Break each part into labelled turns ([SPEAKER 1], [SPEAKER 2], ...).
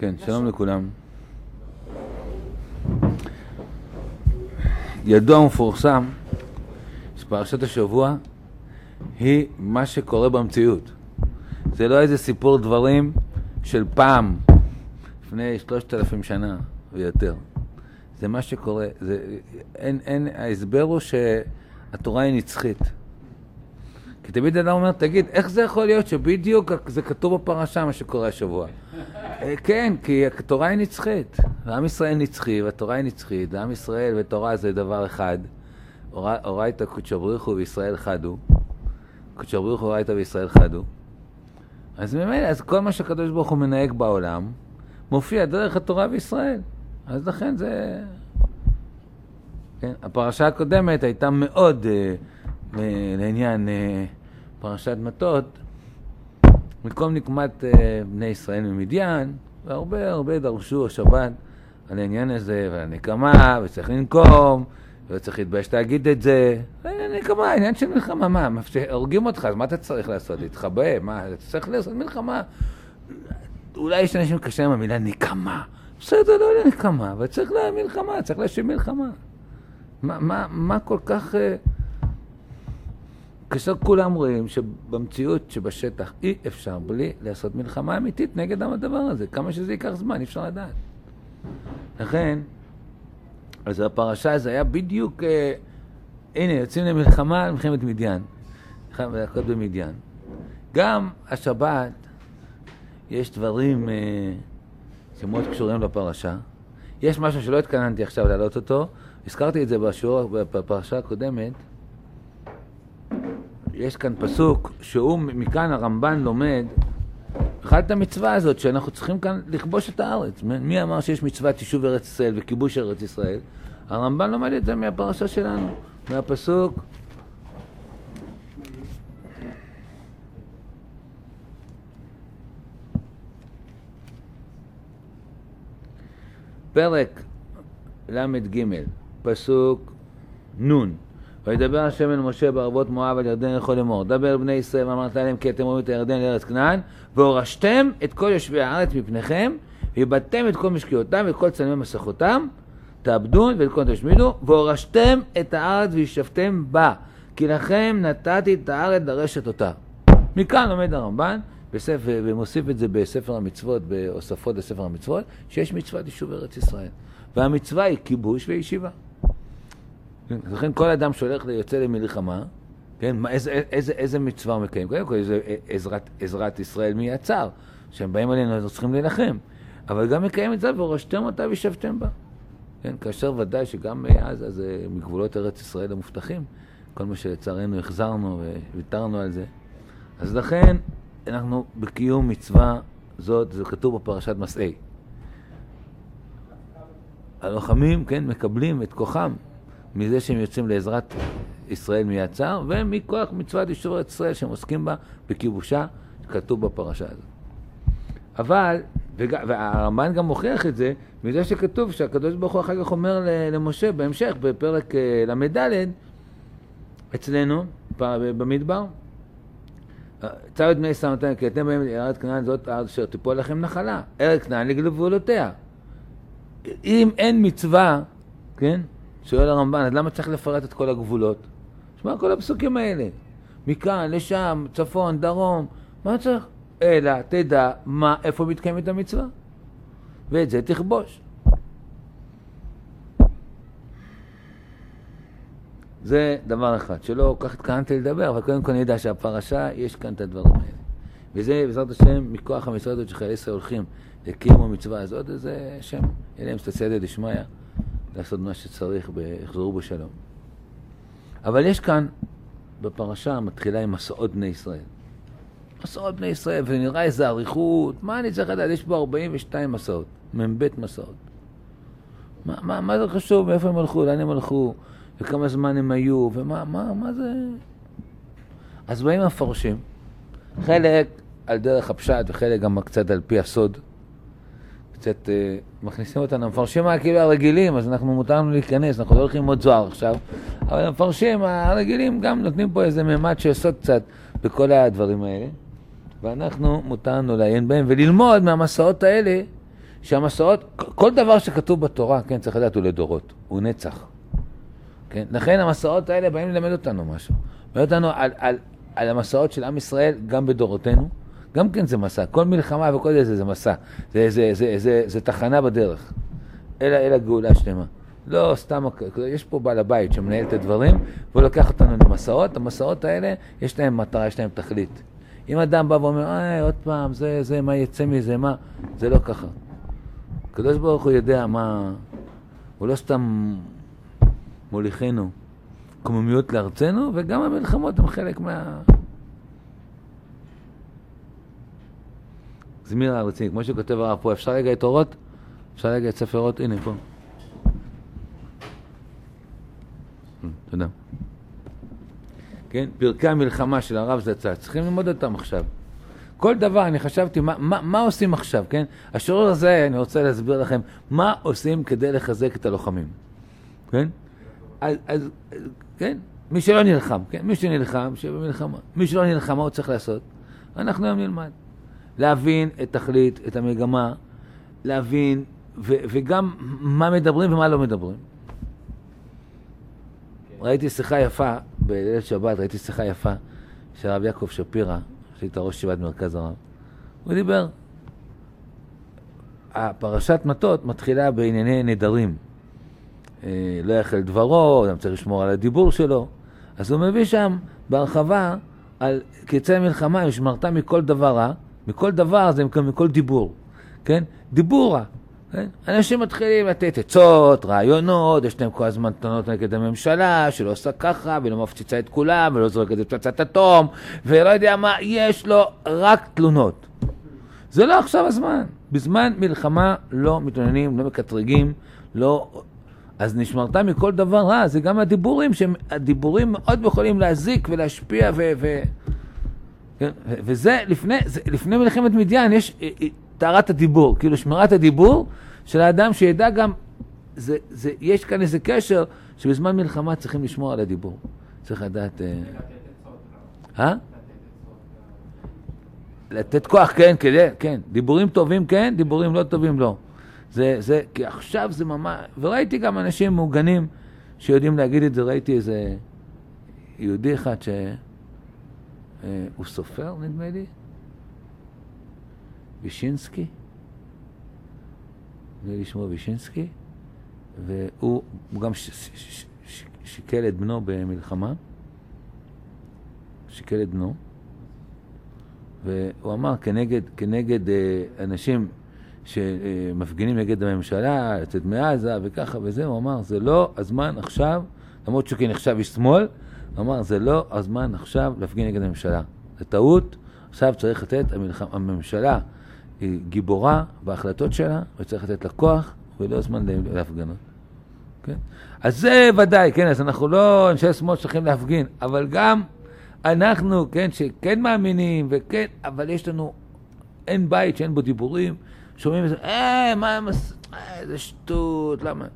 [SPEAKER 1] כן, שלום לכולם. ידוע ומפורסם שפרשת השבוע היא מה שקורה במציאות. זה לא איזה סיפור דברים של פעם, לפני שלושת אלפים שנה ויותר. זה מה שקורה. זה, אין, אין, ההסבר הוא שהתורה היא נצחית. כי תמיד אדם אומר, תגיד, איך זה יכול להיות שבדיוק זה כתוב בפרשה מה שקורה השבוע? אה, כן, כי התורה היא נצחית, ועם ישראל נצחי, והתורה היא נצחית, ועם ישראל ותורה זה דבר אחד. אורייתא קודשא בריחו וישראל חדו. קודשא בריחו אורייתא וישראל חדו. אז ממילא, אז כל מה שהקדוש ברוך הוא מנהג בעולם, מופיע דרך התורה וישראל. אז לכן זה... כן, הפרשה הקודמת הייתה מאוד uh, לעניין uh, פרשת מטות, מקום נקמת uh, בני ישראל ממדיין, והרבה הרבה דרשו השבת על העניין הזה, ועל הנקמה, וצריך לנקום, וצריך להתבייש להגיד את זה. נקמה, עניין של מלחמה, מה, הורגים אותך, אז מה אתה צריך לעשות? להתחבא? מה, אתה צריך לעשות מלחמה? אולי יש אנשים קשה עם המילה נקמה. בסדר, לא נקמה, אבל צריך מלחמה, צריך להשיב מלחמה. מה, מה, מה כל כך... אה, כאשר כולם רואים שבמציאות שבשטח אי אפשר בלי לעשות מלחמה אמיתית נגד הדבר הזה, כמה שזה ייקח זמן, אי אפשר לדעת. לכן, אז הפרשה הזו היה בדיוק, אה, הנה, יוצאים למלחמה, למלחמת מדיין, להכות במדיין. גם השבת, יש דברים אה, שמאוד קשורים לפרשה. יש משהו שלא התכננתי עכשיו להעלות אותו, הזכרתי את זה בשיעור, בפרשה הקודמת. יש כאן פסוק שהוא, מכאן הרמב"ן לומד בכלל את המצווה הזאת שאנחנו צריכים כאן לכבוש את הארץ. מי אמר שיש מצוות יישוב ארץ ישראל וכיבוש ארץ ישראל? הרמב"ן לומד את זה מהפרשה שלנו, מהפסוק פרק ל"ג, פסוק נ' וידבר השם אל משה בערבות מואב על ירדן לכל לאמור. דבר בני ישראל ואמרת להם כי אתם רואים את הירדן לארץ כנען והורשתם את כל יושבי הארץ מפניכם ואיבדתם את כל משקיעותם ואת כל צלמי מסכותם תאבדון ואת כל תשמידו והורשתם את הארץ וישבתם בה כי לכם נתתי את הארץ לרשת אותה. מכאן לומד הרמב"ן בספר, ומוסיף את זה בספר המצוות, בהוספות לספר המצוות, שיש מצוות יישוב ארץ ישראל. והמצווה היא כיבוש וישיבה. לכן כל אדם שהולך, יוצא למלחמה, כן, מה, איזה, איזה, איזה מצווה הוא מקיים? קודם כל, זה עזרת, עזרת ישראל מי יצר, שהם באים עלינו, אז צריכים להילחם. אבל גם מקיים את זה, ורשתם אותה וישבתם בה. כן, כאשר ודאי שגם אז, אז אה, מגבולות ארץ ישראל המובטחים, כל מה שלצערנו החזרנו וויתרנו על זה. אז לכן, אנחנו בקיום מצווה זאת, זה כתוב בפרשת מסעי. הלוחמים, כן, מקבלים את כוחם מזה שהם יוצאים לעזרת ישראל מיד צר, ומכוח מצוות יישוב ארץ ישראל שהם עוסקים בה בכיבושה, כתוב בפרשה הזאת. אבל, והרמב"ן גם מוכיח את זה, מזה שכתוב שהקדוש ברוך הוא אחר כך אומר למשה בהמשך, בפרק אה, ל"ד, אצלנו, במדבר, צו את בני נותן, כי אתם באים לארץ כנען זאת הארץ אשר תיפול לכם נחלה, ארץ כנען לגבולותיה. אם אין מצווה, כן, שואל הרמב"ן, אז למה צריך לפרט את כל הגבולות? שמע, כל הפסוקים האלה, מכאן, לשם, צפון, דרום, מה צריך? אלא תדע מה, איפה מתקיימת המצווה, ואת זה תכבוש. זה דבר אחד, שלא כל כך התכוונתי לדבר, אבל קודם כל נדע שהפרשה, יש כאן את הדברים האלה. וזה בעזרת השם, מכוח הזאת שחיילי ישראל הולכים לקיום המצווה הזאת, זה השם, יהיה להם סייעתא דשמיא, לעשות מה שצריך, יחזרו בשלום. אבל יש כאן, בפרשה מתחילה עם מסעות בני ישראל. מסעות בני ישראל, ונראה איזה אריכות, מה אני צריך לדעת? יש פה 42 מסעות, מ"ב מסעות. מה, מה, מה זה חשוב? מאיפה הם הלכו? לאן הם הלכו? וכמה זמן הם היו, ומה מה, מה זה... אז באים המפרשים, חלק על דרך הפשט וחלק גם קצת על פי הסוד. קצת uh, מכניסים אותנו, המפרשים כאילו הרגילים, אז אנחנו מותר לנו להיכנס, אנחנו לא הולכים ללמוד זוהר עכשיו, אבל המפרשים הרגילים גם נותנים פה איזה מימד סוד קצת בכל הדברים האלה, ואנחנו מותר לנו לעיין בהם וללמוד מהמסעות האלה שהמסעות, כל דבר שכתוב בתורה, כן, צריך לדעת, הוא לדורות, הוא נצח. כן? לכן המסעות האלה באים ללמד אותנו משהו. ללמד אותנו על, על, על המסעות של עם ישראל, גם בדורותינו. גם כן זה מסע, כל מלחמה וכל זה זה מסע, זה, זה, זה, זה, זה, זה תחנה בדרך, אל, אל הגאולה שלמה. לא סתם, יש פה בעל הבית שמנהל את הדברים, והוא לוקח אותנו למסעות, המסעות האלה, יש להם מטרה, יש להם תכלית. אם אדם בא ואומר, אה, עוד פעם, זה, זה, מה יצא מזה, מה, זה לא ככה. הקדוש ברוך הוא יודע מה, הוא לא סתם מוליכנו קוממיות לארצנו, וגם המלחמות הן חלק מה... זמיר הארצי, כמו שכותב הרב פה, אפשר רגע את אורות? אפשר רגע את ספר אורות? הנה, פה. תודה. כן, פרקי המלחמה של הרב זצ"ל, צריכים ללמוד אותם עכשיו. כל דבר, אני חשבתי, מה, מה, מה עושים עכשיו, כן? השיעור הזה, אני רוצה להסביר לכם, מה עושים כדי לחזק את הלוחמים, כן? אז, אז כן, מי שלא נלחם, כן? מי שנלחם, שבמלחמה. מי שלא נלחם, מה הוא צריך לעשות? אנחנו היום נלמד. להבין את תכלית, את המגמה, להבין, ו, וגם מה מדברים ומה לא מדברים. ראיתי שיחה יפה, בליל שבת ראיתי שיחה יפה של הרב יעקב שפירא, שהיית ראש ישיבת מרכז הרב. הוא דיבר. הפרשת מטות מתחילה בענייני נדרים. אה, לא יחל דברו, אדם צריך לשמור על הדיבור שלו. אז הוא מביא שם בהרחבה על קצי מלחמה, ושמרת מכל דבר רע, מכל דבר זה מכל דיבור, כן? דיבור רע. כן? אנשים מתחילים לתת עצות, רעיונות, יש להם כל הזמן טענות נגד הממשלה, שלא עושה ככה, ולא מפציצה את כולם, ולא זורקת את פצצת אטום, ולא יודע מה, יש לו רק תלונות. זה לא עכשיו הזמן. בזמן מלחמה לא מתלוננים, לא מקטרגים, לא... אז נשמרת מכל דבר רע, זה גם הדיבורים, שהדיבורים מאוד יכולים להזיק ולהשפיע ו... ו... כן? וזה לפני, זה, לפני מלחמת מדיין, יש אה, אה, טהרת הדיבור, כאילו שמירת הדיבור של האדם שידע גם, זה, זה, יש כאן איזה קשר שבזמן מלחמה צריכים לשמור על הדיבור. צריך לדעת... אה? אה? לתת כוח, כן, כדי, כן. דיבורים טובים כן, דיבורים לא טובים לא. זה, זה, כי עכשיו זה ממש... וראיתי גם אנשים מעוגנים שיודעים להגיד את זה, ראיתי איזה יהודי אחד ש... אה, הוא סופר, נדמה לי, וישינסקי, נדמה לי שמו וישינסקי, והוא גם שיקל את בנו במלחמה, שיקל את בנו, והוא אמר כנגד, כנגד אה, אנשים שמפגינים נגד הממשלה, לצאת מעזה וככה וזה, הוא אמר, זה לא הזמן עכשיו, למרות שהוא כן נחשב איש שמאל, אמר, זה לא הזמן עכשיו להפגין נגד הממשלה. זה טעות, עכשיו צריך לתת, המלח... הממשלה היא גיבורה בהחלטות שלה, וצריך לתת לה כוח, ולא הזמן להפגנות. כן? אז זה ודאי, כן, אז אנחנו לא אנשי שמאל שצריכים להפגין, אבל גם אנחנו, כן, שכן מאמינים, וכן, אבל יש לנו, אין בית שאין בו דיבורים, שומעים את זה, אה, מה עשו, אה, איזה שטות, למה?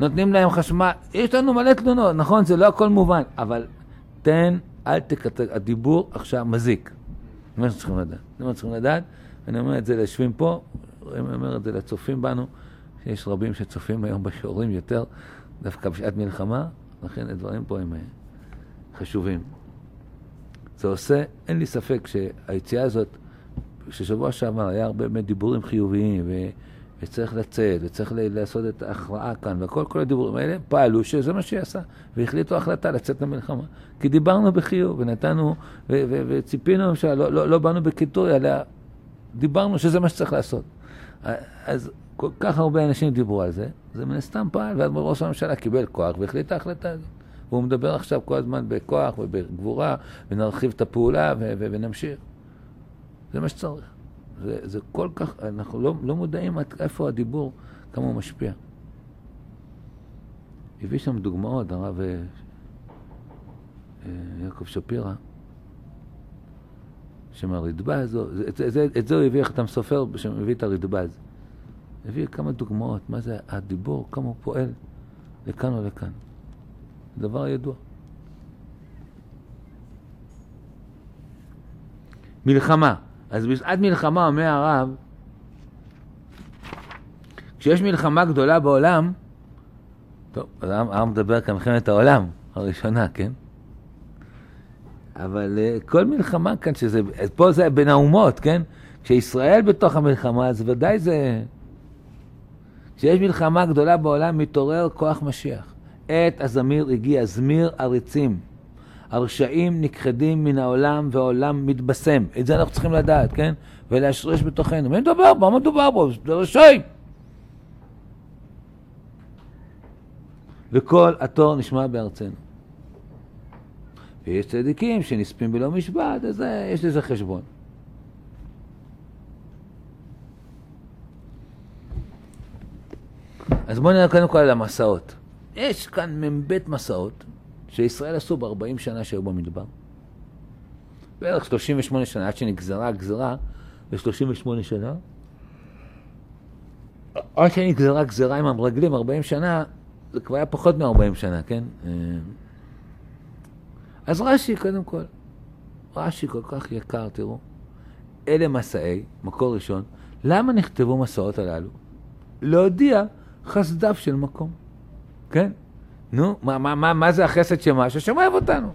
[SPEAKER 1] נותנים להם חשמל, יש לנו מלא תלונות, נכון, זה לא הכל מובן, אבל תן, אל תקטר, הדיבור עכשיו מזיק. זה מה שצריכים לדעת. זה מה שצריכים לדעת, אני אומר את זה ליושבים פה, אני אומר את זה לצופים בנו, שיש רבים שצופים היום בשיעורים יותר, דווקא בשעת מלחמה, לכן הדברים פה הם אה, חשובים. זה עושה, אין לי ספק שהיציאה הזאת, ששבוע שעבר היה הרבה באמת דיבורים חיוביים, ו... וצריך לצאת, וצריך לעשות את ההכרעה כאן, וכל כל הדיבורים האלה פעלו שזה מה שהיא עשה, והחליטו החלטה לצאת למלחמה. כי דיברנו בחיוב, ונתנו, וציפינו למשל, לא, לא, לא באנו בקיטוריה, אלא דיברנו שזה מה שצריך לעשות. אז כל כך הרבה אנשים דיברו על זה, זה מן הסתם פעל, ואז ראש הממשלה קיבל כוח והחליט ההחלטה הזאת. והוא מדבר עכשיו כל הזמן בכוח ובגבורה, ונרחיב את הפעולה ונמשיך. זה מה שצריך. זה, זה כל כך, אנחנו לא, לא מודעים עד איפה הדיבור, כמה הוא משפיע. הביא שם דוגמאות, הרב אה, אה, יעקב שפירא, שמהרדב"ז, את, את, את זה הוא הביא, אתה מסופר שמביא את הרדב"ז. הביא כמה דוגמאות, מה זה הדיבור, כמה הוא פועל לכאן או לכאן. דבר ידוע. מלחמה. אז בשעת מלחמה אומר הרב, כשיש מלחמה גדולה בעולם, טוב, אז העם מדבר כאן מלחמת העולם הראשונה, כן? אבל uh, כל מלחמה כאן, שזה, פה זה בין האומות, כן? כשישראל בתוך המלחמה, אז ודאי זה... כשיש מלחמה גדולה בעולם, מתעורר כוח משיח. עת הזמיר הגיע, זמיר עריצים. הרשעים נכחדים מן העולם והעולם מתבשם. את זה אנחנו צריכים לדעת, כן? ולהשריש בתוכנו. מי מדובר בו? מה מדובר בו? זה רשעים. וכל התור נשמע בארצנו. ויש צדיקים שנספים בלא משפט, אז יש לזה חשבון. אז בואו נראה קודם כל על המסעות. יש כאן מ"ב מסעות שישראל עשו ב-40 שנה שהיו במדבר. בערך 38 שנה, עד שנגזרה הגזרה, ב-38 שנה. עד שנגזרה גזרה עם המרגלים, 40 שנה, זה כבר היה פחות מ-40 שנה, כן? אה, אז רש"י, קודם כל, רש"י כל כך יקר, תראו. אלה מסעי, מקור ראשון. למה נכתבו מסעות הללו? להודיע חסדיו של מקום. כן? נו, מה, מה, מה, מה זה החסד שמה? ששם אוהב אותנו.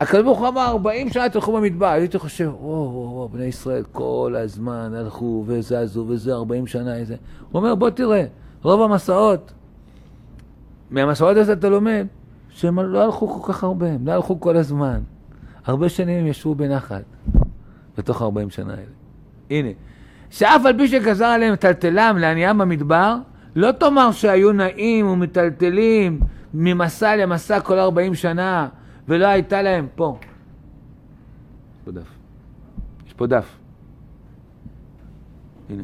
[SPEAKER 1] הקדוש ברוך הוא אמר, 40 שנה תלכו במדבר. הייתי חושב, וואו, וואו, וואו, בני ישראל כל הזמן הלכו וזזו וזה 40 שנה, איזה... הוא אומר, בוא תראה, רוב המסעות, מהמסעות הזה אתה לומד שהם לא הלכו כל כך הרבה, הם לא הלכו כל הזמן. הרבה שנים הם ישבו בנחת, בתוך 40 שנה האלה. הנה, שאף על פי שגזר עליהם טלטלם לעניים במדבר, לא תאמר שהיו נעים ומטלטלים ממסע למסע כל 40 שנה, ולא הייתה להם פה. יש פה דף. יש פה דף. הנה.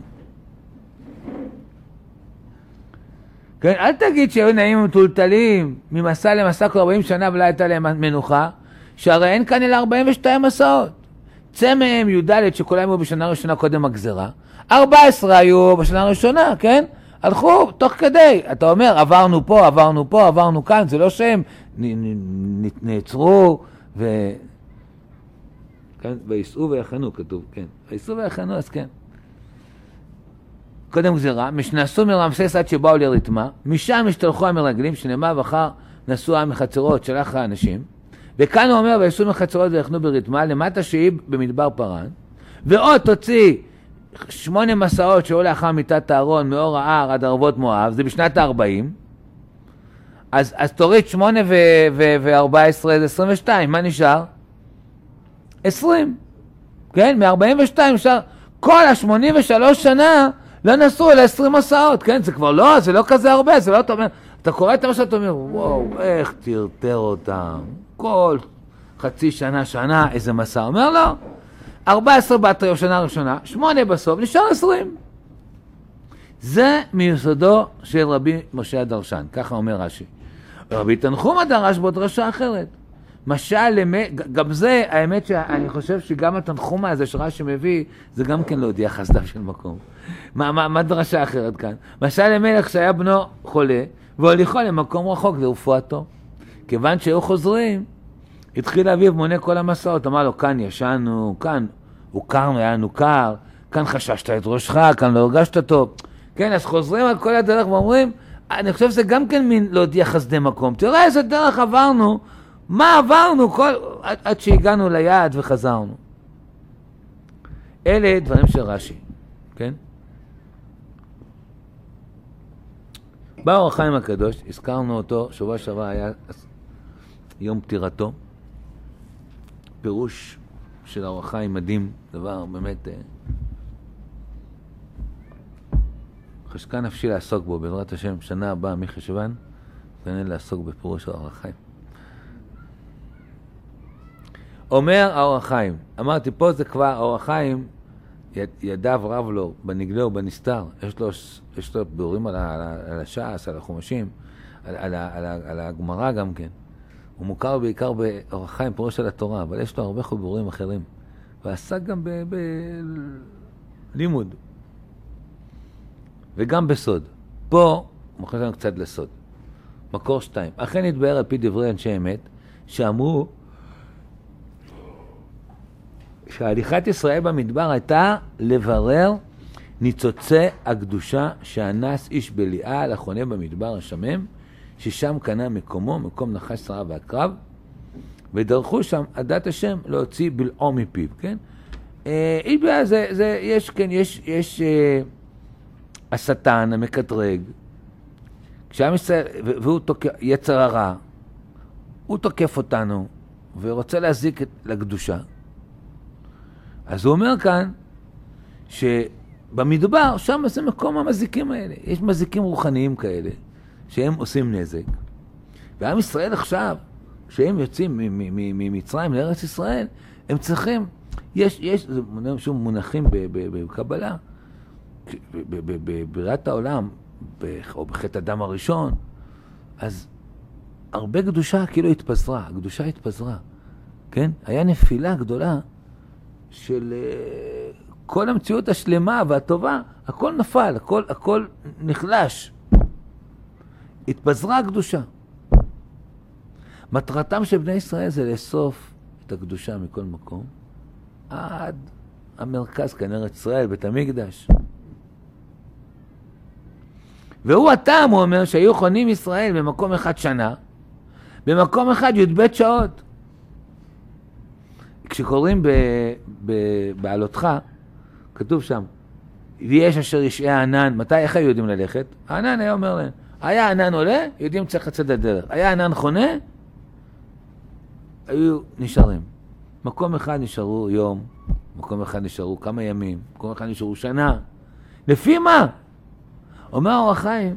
[SPEAKER 1] כן, אל תגיד שהיו נעים ומטולטלים ממסע למסע כל 40 שנה ולא הייתה להם מנוחה, שהרי אין כאן אלא 42 מסעות. צא מהם י"ד שכולם היו בשנה ראשונה קודם הגזרה, 14 היו בשנה הראשונה, כן? הלכו תוך כדי. אתה אומר, עברנו פה, עברנו פה, עברנו כאן, זה לא שהם נעצרו ו... כן, וייסעו ויחנו כתוב, כן. וייסעו ויחנו, אז כן. קודם גזירה, משנסו מרמסס עד שבאו לריתמה, משם השתלחו המרגלים, שנאמר ואחר נסעו עם מחצרות, שלח האנשים, וכאן הוא אומר, ויסעו מחצרות ויחנו בריתמה, למטה שהיא במדבר פרן, ועוד תוציא שמונה מסעות שהיו לאחר מיטת הארון מאור ההר עד ערבות מואב, זה בשנת ה-40, אז, אז תוריד שמונה ו-14 זה 22, מה נשאר? 20, כן? מ-42 נשאר, כל ה-83 שנה לא נסעו אלא 20 מסעות, כן? זה כבר לא, זה לא כזה הרבה, זה לא, אתה אומר, אתה קורא את מה שאתה אומר, וואו, איך טרטר אותם, כל חצי שנה, שנה, איזה מסע. אומר לא, 14 באתרי שנה ראשונה, 8 בסוף, נשאר 20. זה מיסודו של רבי משה הדרשן, ככה אומר רש"י. רבי תנחומא דרש בו דרשה אחרת. משל למת, גם זה, האמת שאני חושב שגם התנחומא הזה שרש"י מביא, זה גם כן להודיע חסדיו של מקום. מה, מה, מה דרשה אחרת כאן? משל למלך שהיה בנו חולה, והוליכו למקום רחוק לרפואתו. כיוון שהיו חוזרים, התחיל אביו מונה כל המסעות, אמר לו, כאן ישנו, כאן הוכרנו, היה לנו קר, כאן חששת את ראשך, כאן לא הרגשת טוב. כן, אז חוזרים על כל הדרך ואומרים, אני חושב שזה גם כן מין להודיע חסדי מקום. תראה איזה דרך עברנו, מה עברנו כל... עד, עד שהגענו ליעד וחזרנו. אלה דברים של רש"י, כן? בא אור החיים הקדוש, הזכרנו אותו, שבוע שעבר היה יום פטירתו. פירוש של האור החיים מדהים, דבר באמת... אה, חשקה נפשי לעסוק בו, בעזרת השם, שנה הבאה מחשוון, תענה לעסוק בפירוש האור החיים. אומר האור החיים, אמרתי פה זה כבר האור החיים, ידיו רב לו בנגלה ובנסתר, יש לו, יש לו ביאורים על, על, על הש"ס, על החומשים, על, על, על, על, על הגמרא גם כן. הוא מוכר בעיקר באור החיים, פירוש של התורה, אבל יש לו הרבה חיבורים אחרים. ועסק גם בלימוד. וגם בסוד. פה הוא מכניס לנו קצת לסוד. מקור שתיים. אכן התבהר על פי דברי אנשי אמת, שאמרו שהליכת ישראל במדבר הייתה לברר ניצוצי הקדושה שאנס איש בליעל החונה במדבר השמם, ששם קנה מקומו, מקום נחש שרה ועקרב, ודרכו שם עדת השם להוציא בלעו מפיו, כן? אה, איש בליעל זה, זה, יש, כן, יש, יש אה, השטן המקטרג, כשעם ישראל, והוא תוקף, יצר הרע, הוא תוקף אותנו ורוצה להזיק לקדושה. אז הוא אומר כאן שבמדבר, שם זה מקום המזיקים האלה. יש מזיקים רוחניים כאלה, שהם עושים נזק. ועם ישראל עכשיו, כשהם יוצאים ממצרים לארץ ישראל, הם צריכים, יש, יש, זה שוב מונחים בקבלה, בבריאת העולם, או בחטא הדם הראשון, אז הרבה קדושה כאילו התפזרה, הקדושה התפזרה, כן? היה נפילה גדולה של אה, כל המציאות השלמה והטובה, הכל נפל, הכל, הכל נחלש. התפזרה הקדושה. מטרתם של בני ישראל זה לאסוף את הקדושה מכל מקום, עד המרכז, כאן ארץ ישראל, בית המקדש. והוא הטעם, הוא אומר, שהיו חונים ישראל במקום אחד שנה, במקום אחד י"ב שעות. כשקוראים בעלותך, כתוב שם, ויש אשר ישעי הענן, מתי, איך היו יודעים ללכת? הענן היה אומר להם, היה ענן עולה, יודעים צריך לצאת לדרך. היה ענן חונה, היו נשארים. מקום אחד נשארו יום, מקום אחד נשארו כמה ימים, מקום אחד נשארו שנה. לפי מה? אומר אור החיים,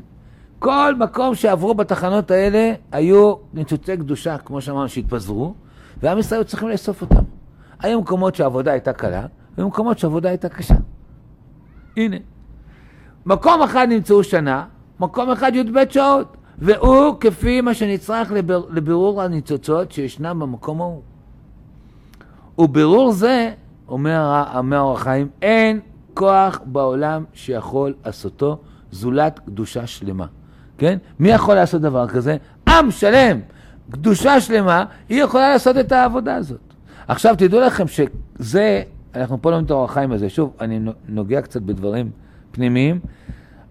[SPEAKER 1] כל מקום שעברו בתחנות האלה היו ניצוצי קדושה, כמו שאמרנו, שהתפזרו, ועם ישראל היו צריכים לאסוף אותם. היו מקומות שהעבודה הייתה קלה, והיו מקומות שהעבודה הייתה קשה. הנה. מקום אחד נמצאו שנה, מקום אחד י"ב שעות, והוא כפי מה שנצרך לבר, לבירור הניצוצות שישנם במקום ההוא. ובירור זה, אומר, אומר אור החיים, אין כוח בעולם שיכול לעשותו זולת קדושה שלמה. כן? מי יכול לעשות דבר כזה? עם שלם, קדושה שלמה, היא יכולה לעשות את העבודה הזאת. עכשיו תדעו לכם שזה, אנחנו פה לומדים את האור החיים הזה, שוב, אני נוגע קצת בדברים פנימיים,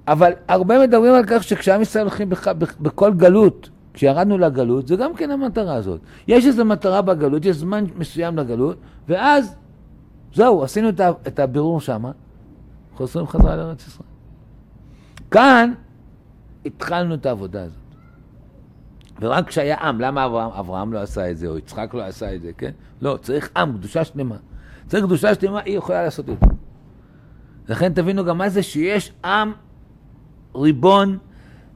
[SPEAKER 1] אבל הרבה מדברים על כך שכשעם ישראל הולכים בח, בכל גלות, כשירדנו לגלות, זה גם כן המטרה הזאת. יש איזו מטרה בגלות, יש זמן מסוים לגלות, ואז זהו, עשינו את הבירור שם, חוזרים חזרה לארץ ישראל. כאן התחלנו את העבודה הזאת. ורק כשהיה עם, למה אברהם, אברהם לא עשה את זה, או יצחק לא עשה את זה, כן? לא, צריך עם, קדושה שלמה. צריך קדושה שלמה, היא יכולה לעשות את זה. לכן תבינו גם מה זה שיש עם ריבון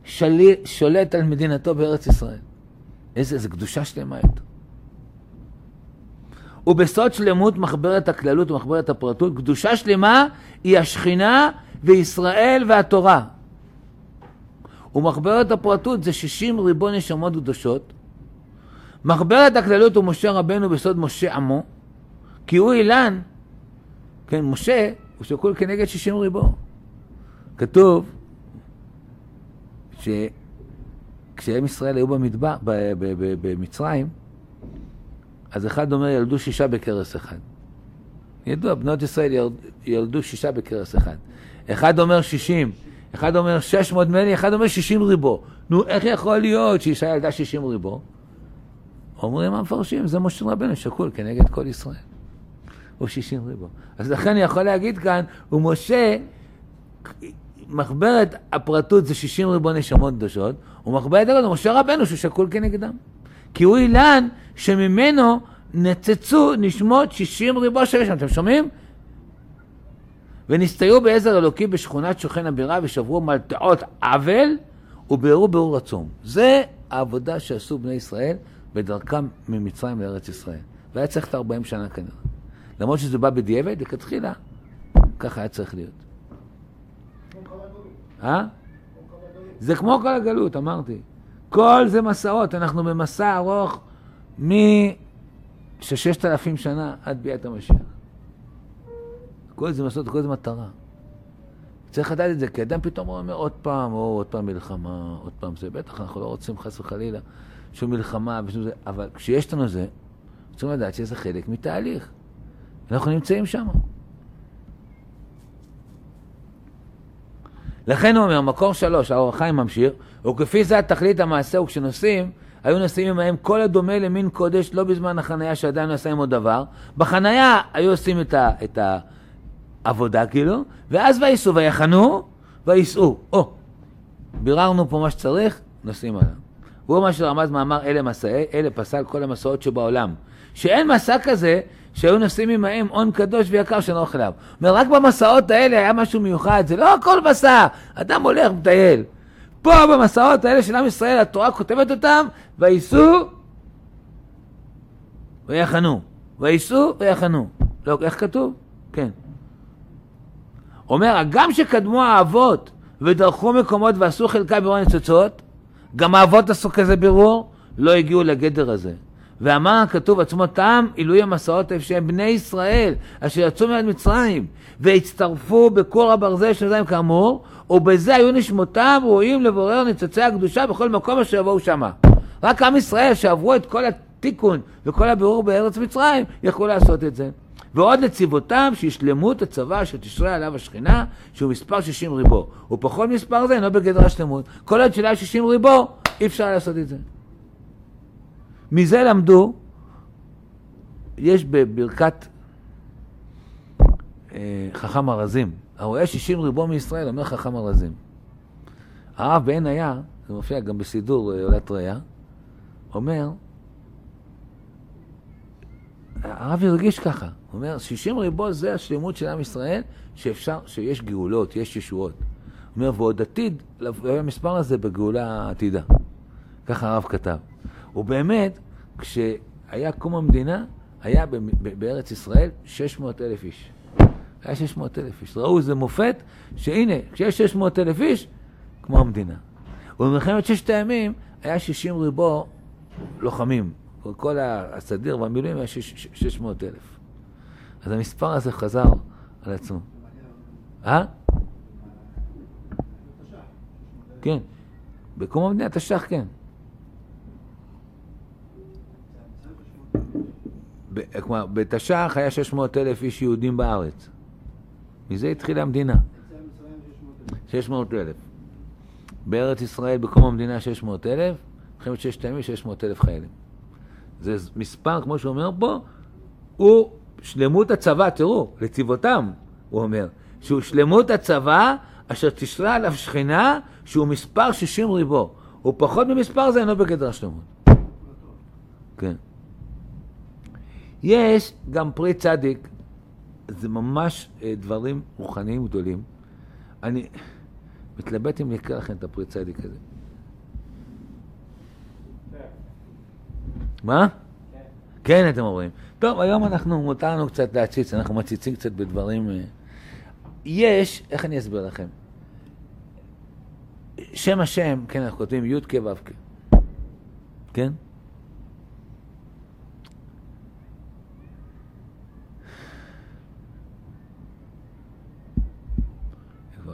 [SPEAKER 1] שלי, שולט על מדינתו בארץ ישראל. איזה, איזה קדושה שלמה יותר. ובסוד שלמות מחברת הכללות ומחברת הפרטות, קדושה שלמה היא השכינה וישראל והתורה. ומחברת הפרטות זה 60 ריבון נשמות קדושות. מחברת הכללות הוא משה רבנו בסוד משה עמו, כי הוא אילן, כן, משה הוא שקול כנגד 60 ריבון. כתוב שכשהם ישראל היו במדבר, במצרים, אז אחד אומר ילדו שישה בכרס אחד. ידוע, בנות ישראל ילדו שישה בכרס אחד. אחד אומר שישים, אחד אומר 600 מני, אחד אומר 60 ריבו. נו, איך יכול להיות שאישה ילדה 60 ריבו? אומרים המפרשים, זה משה רבנו שקול כנגד כל ישראל. הוא 60 ריבו. אז לכן אני יכול להגיד כאן, הוא משה, מחברת הפרטות זה 60 ריבו נשמות קדושות, ומחברת הגודל, משה רבנו שהוא שקול כנגדם. כי הוא אילן שממנו נצצו נשמות 60 ריבו שיש שם, אתם שומעים? ונסתייעו בעזר אלוקי בשכונת שוכן הבירה ושברו מלטעות עוול וביארו ביאור עצום. זה העבודה שעשו בני ישראל בדרכם ממצרים לארץ ישראל. והיה צריך את 40 שנה כנראה. למרות שזה בא בדיעבד, לכתחילה, ככה היה צריך להיות. אה? זה כמו כל הגלות, אמרתי. כל זה מסעות, אנחנו במסע ארוך מששת אלפים שנה עד ביאת המשיח. כל זה מסעות, כל זה מטרה. צריך לדעת את זה, כי אדם פתאום אומר עוד פעם, או עוד פעם מלחמה, עוד פעם זה, בטח אנחנו לא רוצים חס וחלילה שום מלחמה ושום זה, אבל כשיש לנו זה, צריכים לדעת שזה חלק מתהליך. אנחנו נמצאים שם. לכן הוא אומר, מקור שלוש, האור החיים ממשיך, וכפי זה התכלית המעשה, וכשנוסעים, היו נוסעים עמהם כל הדומה למין קודש, לא בזמן החנייה שעדיין עשה עם עוד דבר. בחנייה היו עושים את, ה, את העבודה כאילו, ואז וייסעו, ויחנו, וייסעו. או, ביררנו פה מה שצריך, נוסעים עליו. והוא מה שרמז מאמר אלה מסעי, אלה פסל כל המסעות שבעולם. שאין מסע כזה שהיו נוסעים עמהם הון קדוש ויקר שאינו אוכל אליו. אומר, רק במסעות האלה היה משהו מיוחד, זה לא הכל מסע, אדם הולך, מטייל. פה במסעות האלה של עם ישראל, התורה כותבת אותם, וייסעו ויחנו. וייסעו ויחנו. לא, איך כתוב? כן. אומר, הגם שקדמו האבות ודרכו מקומות ועשו חלקה בירור הניצוצות, גם האבות עשו כזה בירור, לא הגיעו לגדר הזה. ואמר הכתוב עצמו טעם עילוי המסעות איפה שהם בני ישראל אשר יצאו מיד מצרים והצטרפו בכור הברזל של זין כאמור ובזה היו נשמותיו ראויים לבורר ניצוצי הקדושה בכל מקום אשר יבואו שמה. רק עם ישראל שעברו את כל התיקון וכל הבירור בארץ מצרים יכלו לעשות את זה. ועוד לצבאותם שישלמו את הצבא אשר תשרה עליו השכינה שהוא מספר 60 ריבו ופחות מספר זה אינו בגדר השלמות. כל עוד שלה 60 ריבו אי אפשר לעשות את זה. מזה למדו, יש בברכת אה, חכם ארזים, הרואה שישים ריבו מישראל, אומר חכם ארזים. הרב בעין היה, זה מופיע גם בסידור אה, עולת ראייה, אומר, הרב הרגיש ככה, הוא אומר, שישים ריבו זה השלמות של עם ישראל, שאפשר, שיש גאולות, יש ישועות. הוא אומר, ועוד עתיד, המספר הזה בגאולה עתידה. ככה הרב כתב. ובאמת, כשהיה קום המדינה, היה בארץ ישראל 600 אלף איש. היה 600 אלף איש. ראו איזה מופת, שהנה, כשיש 600 אלף איש, כמו המדינה. ובמלחמת ששת הימים היה 60 ריבו לוחמים. כל הסדיר והמילואים היה 600 אלף. אז המספר הזה חזר על עצמו. אה? כן. בקום המדינה, תש"ח, כן. כלומר, בתש"ח היה 600 אלף איש יהודים בארץ. מזה התחילה המדינה. 600 אלף. בארץ ישראל, בקום המדינה 600 אלף, מלחמת ששת הימים 600 אלף חיילים. זה מספר, כמו שהוא אומר פה, הוא שלמות הצבא, תראו, לצבאותם, הוא אומר, שהוא שלמות הצבא אשר תשרה עליו שכינה שהוא מספר 60 ריבו. הוא פחות ממספר זה אינו בגדר השלמות. כן. יש גם פרי צדיק, זה ממש אה, דברים רוחניים גדולים. אני מתלבט אם נקרא לכם את הפרי צדיק הזה. מה? כן. אתם אומרים. טוב, היום אנחנו, מותר לנו קצת להציץ, אנחנו מציצים קצת בדברים... אה, יש, איך אני אסביר לכם? שם השם, כן, אנחנו כותבים י' כ' ו' כ', כן?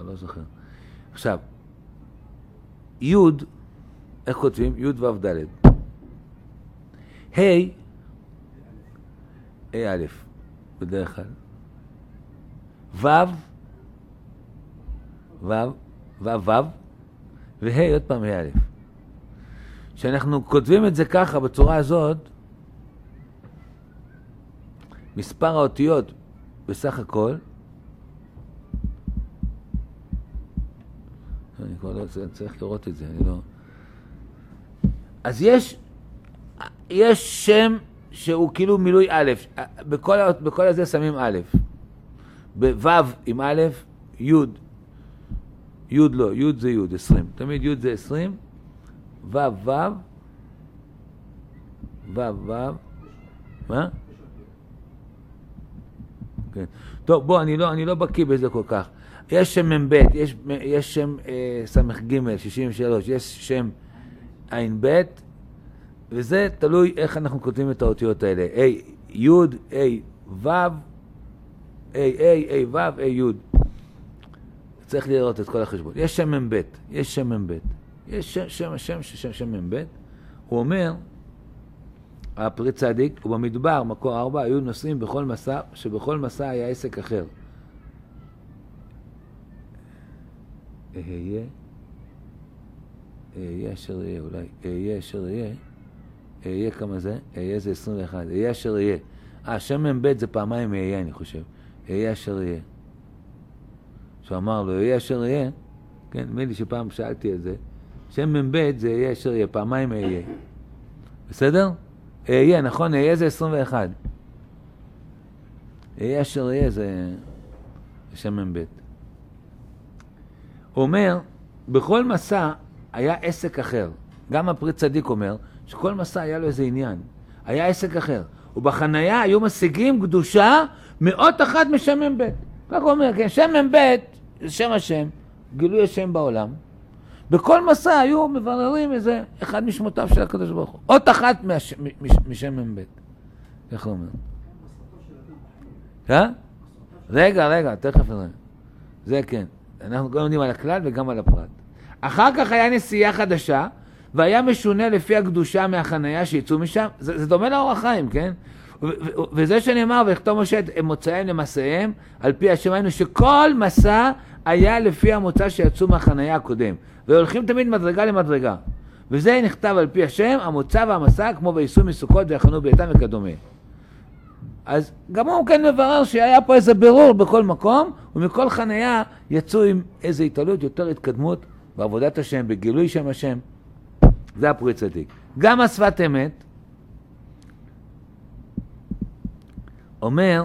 [SPEAKER 1] לא זוכר. עכשיו, י', איך כותבים? י' ו' ד'. ה', ה' א', בדרך כלל. ו', ו', ו', וה' עוד פעם ה' א'. כשאנחנו כותבים את זה ככה, בצורה הזאת, מספר האותיות בסך הכל אני כבר לא צריך לראות את זה, אני לא... אז יש, יש שם שהוא כאילו מילוי א', בכל, בכל הזה שמים א', בו' עם א', י', י' לא, י' זה י', עשרים, תמיד י' זה עשרים, ו' ו', ו' ו', מה? כן. טוב, בוא, אני לא, אני לא בקיא בזה כל כך. יש שם מ"ב, יש, יש שם אה, ס"ג, 63, יש שם ע"ב, וזה תלוי איך אנחנו כותבים את האותיות האלה. A, י', A, ו', A, A, A, ו', A, י'. צריך לראות את כל החשבון. יש שם מ"ב, יש שם מ"ב. יש שם, שם, שם, שם, שם מ"ב. הוא אומר, הפרי צדיק, ובמדבר, מקור ארבע, היו נוסעים בכל מסע, שבכל מסע היה עסק אחר. אהיה, אהיה אשר אהיה, אולי אהיה אשר אהיה, אהיה כמה זה? אהיה זה 21, אהיה אשר אהיה. אה, שם מ"ב זה פעמיים אהיה, אני חושב. אהיה אשר אהיה. שהוא אמר לו, אהיה אשר אהיה, כן, נדמה לי שפעם שאלתי את זה, שם מ"ב זה אהיה אשר אהיה, פעמיים אהיה. בסדר? אהיה, נכון, אהיה זה 21. אהיה אשר אהיה זה שם מ"ב. הוא אומר, בכל מסע היה עסק אחר. גם הפרי צדיק אומר, שכל מסע היה לו איזה עניין. היה עסק אחר. ובחנייה היו משיגים קדושה מאות אחת משם מ"ב. כך הוא אומר, כן, שם מ"ב זה שם השם, גילוי השם בעולם. בכל מסע היו מבררים איזה אחד משמותיו של הקדוש ברוך הוא. אות אחת מהש, מש, משם מ"ב. איך הוא אומר? אה? רגע, רגע, תכף נראה. זה כן. אנחנו גם יודעים על הכלל וגם על הפרט. אחר כך היה נסיעה חדשה, והיה משונה לפי הקדושה מהחנייה שיצאו משם. זה, זה דומה לאור החיים, כן? וזה שנאמר, ויכתוב משה את מוצאיהם למסעיהם, על פי השם היינו שכל מסע היה לפי המוצא שיצאו מהחנייה הקודם. והולכים תמיד מדרגה למדרגה. וזה נכתב על פי השם, המוצא והמסע, כמו וייסעו מסוכות ויחנו ביתם וכדומה. אז גם הוא כן מברר שהיה פה איזה בירור בכל מקום, ומכל חנייה יצאו עם איזו התעלות, יותר התקדמות בעבודת השם, בגילוי שם השם. זה הפרי צדיק. גם השפת אמת אומר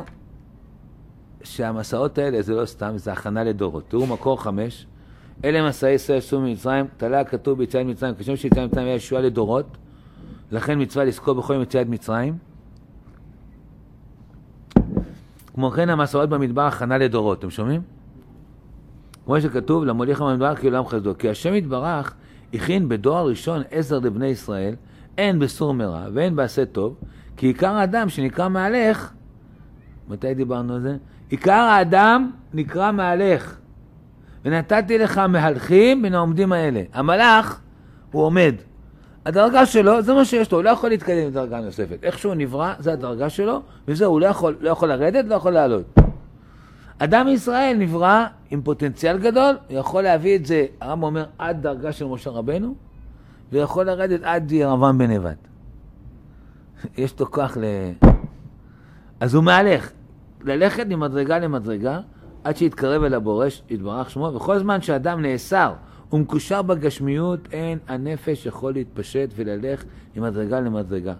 [SPEAKER 1] שהמסעות האלה זה לא סתם, זה הכנה לדורות. תראו מקור חמש, אלה מסעי ישראל יצאו ממצרים, תלה כתוב ביציאת מצרים, כשם שיציאת מצרים היה ישועה לדורות, לכן מצווה לזכור בכל יום יציאת מצרים. כמו כן המסעות במדבר הכנה לדורות, אתם שומעים? כמו שכתוב, למוליך במדבר כי עולם חסדו. כי השם יתברך הכין בדור הראשון עזר לבני ישראל, הן בסור מרע והן בעשה טוב, כי עיקר האדם שנקרא מהלך, מתי דיברנו על זה? עיקר האדם נקרא מהלך. ונתתי לך מהלכים בין העומדים האלה. המלאך, הוא עומד. הדרגה שלו, זה מה שיש לו, הוא לא יכול להתקדם לדרגה נוספת. איך שהוא נברא, זה הדרגה שלו, וזהו, הוא לא יכול, לא יכול לרדת, לא יכול לעלות. אדם מישראל נברא עם פוטנציאל גדול, הוא יכול להביא את זה, הרב אומר, עד דרגה של משה רבנו, ויכול לרדת עד ירבעם בן נבט. יש לו כוח ל... אז הוא מהלך, ללכת ממדרגה למדרגה, עד שיתקרב אל הבורש, יתברך שמו, וכל זמן שאדם נאסר ומקושר בגשמיות, אין הנפש יכול להתפשט וללך ממדרגה למדרגה.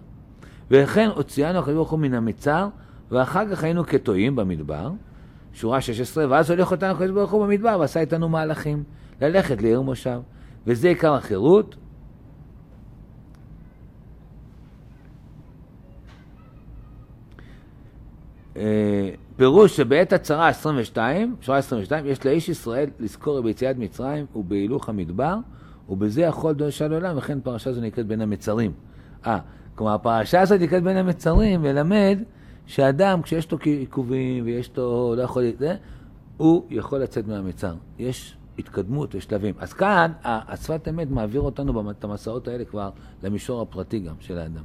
[SPEAKER 1] ולכן הוציאנו הקדוש ברוך הוא מן המצר, ואחר כך היינו כטועים במדבר, שורה 16, ואז הולך אותנו הקדוש ברוך הוא במדבר ועשה איתנו מהלכים, ללכת לעיר מושב. וזה עיקר החירות. אה, פירוש שבעת הצהרה 22, שורה 22, יש לאיש ישראל לזכור ביציאת מצרים ובהילוך המדבר, ובזה יכול דורשה לעולם, וכן פרשה זו נקראת בין המצרים. אה, כלומר הפרשה הזאת נקראת בין המצרים, ולמד שאדם, כשיש לו עיכובים ויש לו, לא יכול, זה, הוא יכול לצאת מהמצר. יש התקדמות, יש שלבים. אז כאן, השפת אמת מעביר אותנו את המסעות האלה כבר למישור הפרטי גם של האדם.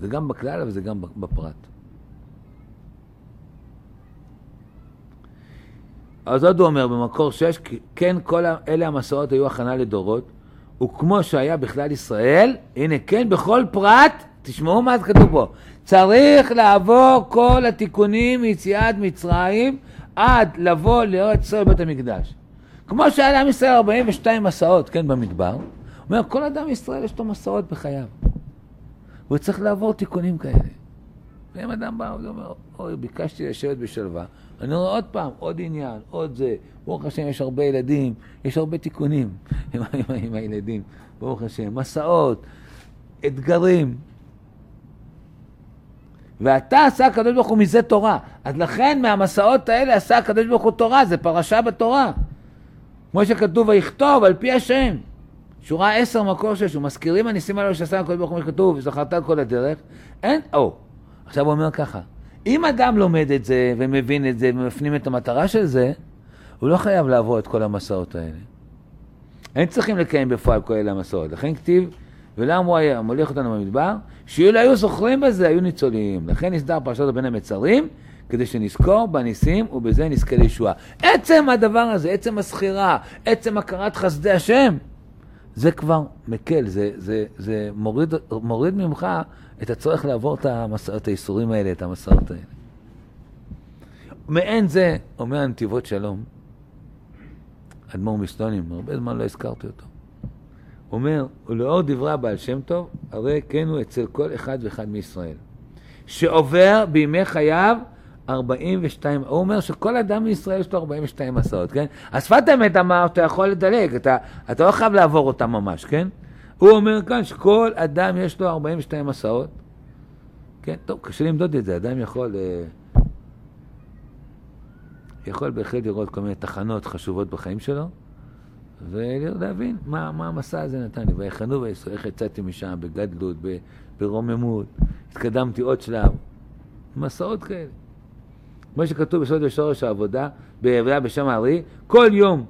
[SPEAKER 1] זה גם בכלל וזה גם בפרט. אז עוד הוא אומר במקור 6, כן כל אלה המסעות היו הכנה לדורות, וכמו שהיה בכלל ישראל, הנה כן בכל פרט, תשמעו מה כתוב פה, צריך לעבור כל התיקונים מיציאת מצרים עד לבוא לארץ ישראל בית המקדש. כמו שהיה לעם ישראל 42 מסעות, כן, במדבר, אומר, כל אדם ישראל יש לו מסעות בחייו. הוא צריך לעבור תיקונים כאלה. ואם אדם בא, הוא אומר, אוי, ביקשתי לשבת בשלווה, אני רואה עוד פעם, עוד עניין, עוד זה. ברוך השם, יש הרבה ילדים, יש הרבה תיקונים עם, עם, עם הילדים, ברוך השם. מסעות, אתגרים. ואתה עשה הקדוש ברוך הוא מזה תורה. אז לכן מהמסעות האלה עשה הקדוש ברוך הוא תורה, זה פרשה בתורה. כמו שכתוב, ויכתוב על פי השם. שורה עשר מקור שש, ומזכירים הניסים הללו שעשה הקדוש ברוך הוא שכתוב, וזכרת כל הדרך. אין, או, עכשיו הוא אומר ככה, אם אדם לומד את זה ומבין את זה ומפנים את המטרה של זה, הוא לא חייב לעבור את כל המסעות האלה. אין צריכים לקיים בפועל כל אלה המסעות. לכן כתיב, ולמה הוא היה מוליך אותנו במדבר? שאילו היו זוכרים בזה, היו ניצולים. לכן נסדר פרשת בין המצרים, כדי שנזכור בניסים ובזה נזכה לישועה. עצם הדבר הזה, עצם הזכירה, עצם הכרת חסדי השם, זה כבר מקל, זה, זה, זה מוריד, מוריד ממך את הצורך לעבור את, המס, את האיסורים האלה, את המסעות האלה. מעין זה, אומר הנתיבות שלום, אדמו"ר מסטונים, הרבה זמן לא הזכרתי אותו. אומר, ולאור דברי הבעל שם טוב, הרי כן הוא אצל כל אחד ואחד מישראל. שעובר בימי חייו 42, הוא אומר שכל אדם מישראל יש לו 42 מסעות, כן? השפת אמת אמר שאתה יכול לדלג, אתה, אתה לא חייב לעבור אותם ממש, כן? הוא אומר כאן שכל אדם יש לו 42 מסעות, כן? טוב, קשה למדוד את זה, אדם יכול... אה, יכול בהחלט לראות כל מיני תחנות חשובות בחיים שלו, ולהבין מה, מה המסע הזה נתן לי. ויחנו ויסו, איך יצאתי משם בגדלות, ברוממות, התקדמתי עוד שלב. מסעות כאלה. כמו שכתוב בסוד ושורש העבודה, בעבודה בשם הארי, כל יום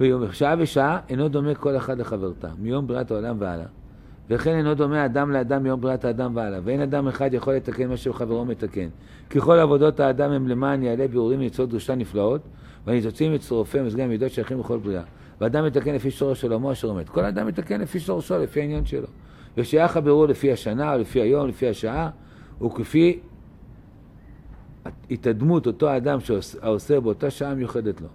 [SPEAKER 1] ויום, שעה ושעה, אינו דומה כל אחד לחברתה, מיום בריאת העולם והלאה. וכן אינו דומה אדם לאדם מיום בריאת האדם והלאה. ואין אדם אחד יכול לתקן מה שחברו מתקן. ככל עבודות האדם הם למען יעלה ביאורים ליצור דרושה נפלאות, והניצוצים יצטרופם וסגי המידות שייכים לכל בריאה. ואדם מתקן לפי שורש עולמו אשר עומד. כל אדם מתקן לפי שורשו, לפי העניין שלו. ושייך הבירור לפי השנה, או לפי היום, לפי השעה, וכפי התאדמות אותו אדם שעושה באותה שעה מיוחדת לו.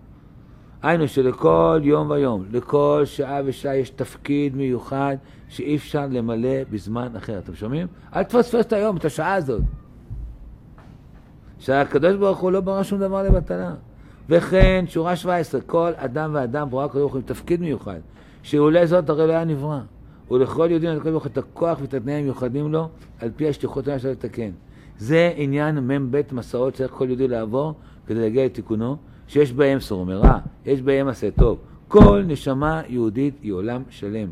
[SPEAKER 1] היינו שלכל יום ויום, לכל שעה ושעה יש תפקיד מיוחד שאי אפשר למלא בזמן אחר. אתם שומעים? אל תפספס את היום, את השעה הזאת. שהקדוש ברוך הוא לא ברא שום דבר לבטלה. וכן, שורה 17, כל אדם ואדם ברא הקדוש ברוך הוא עם תפקיד מיוחד, שאולי זאת הרי לא היה נברא. ולכל יהודים לקדוש ברוך את הכוח ואת התנאים המיוחדים לו, על פי השליחות שלו לתקן. זה עניין מ"ב מסעות שצריך כל יהודי לעבור כדי להגיע לתיקונו, שיש בהם סור מרע, יש בהם עשה טוב. כל נשמה יהודית היא עולם שלם.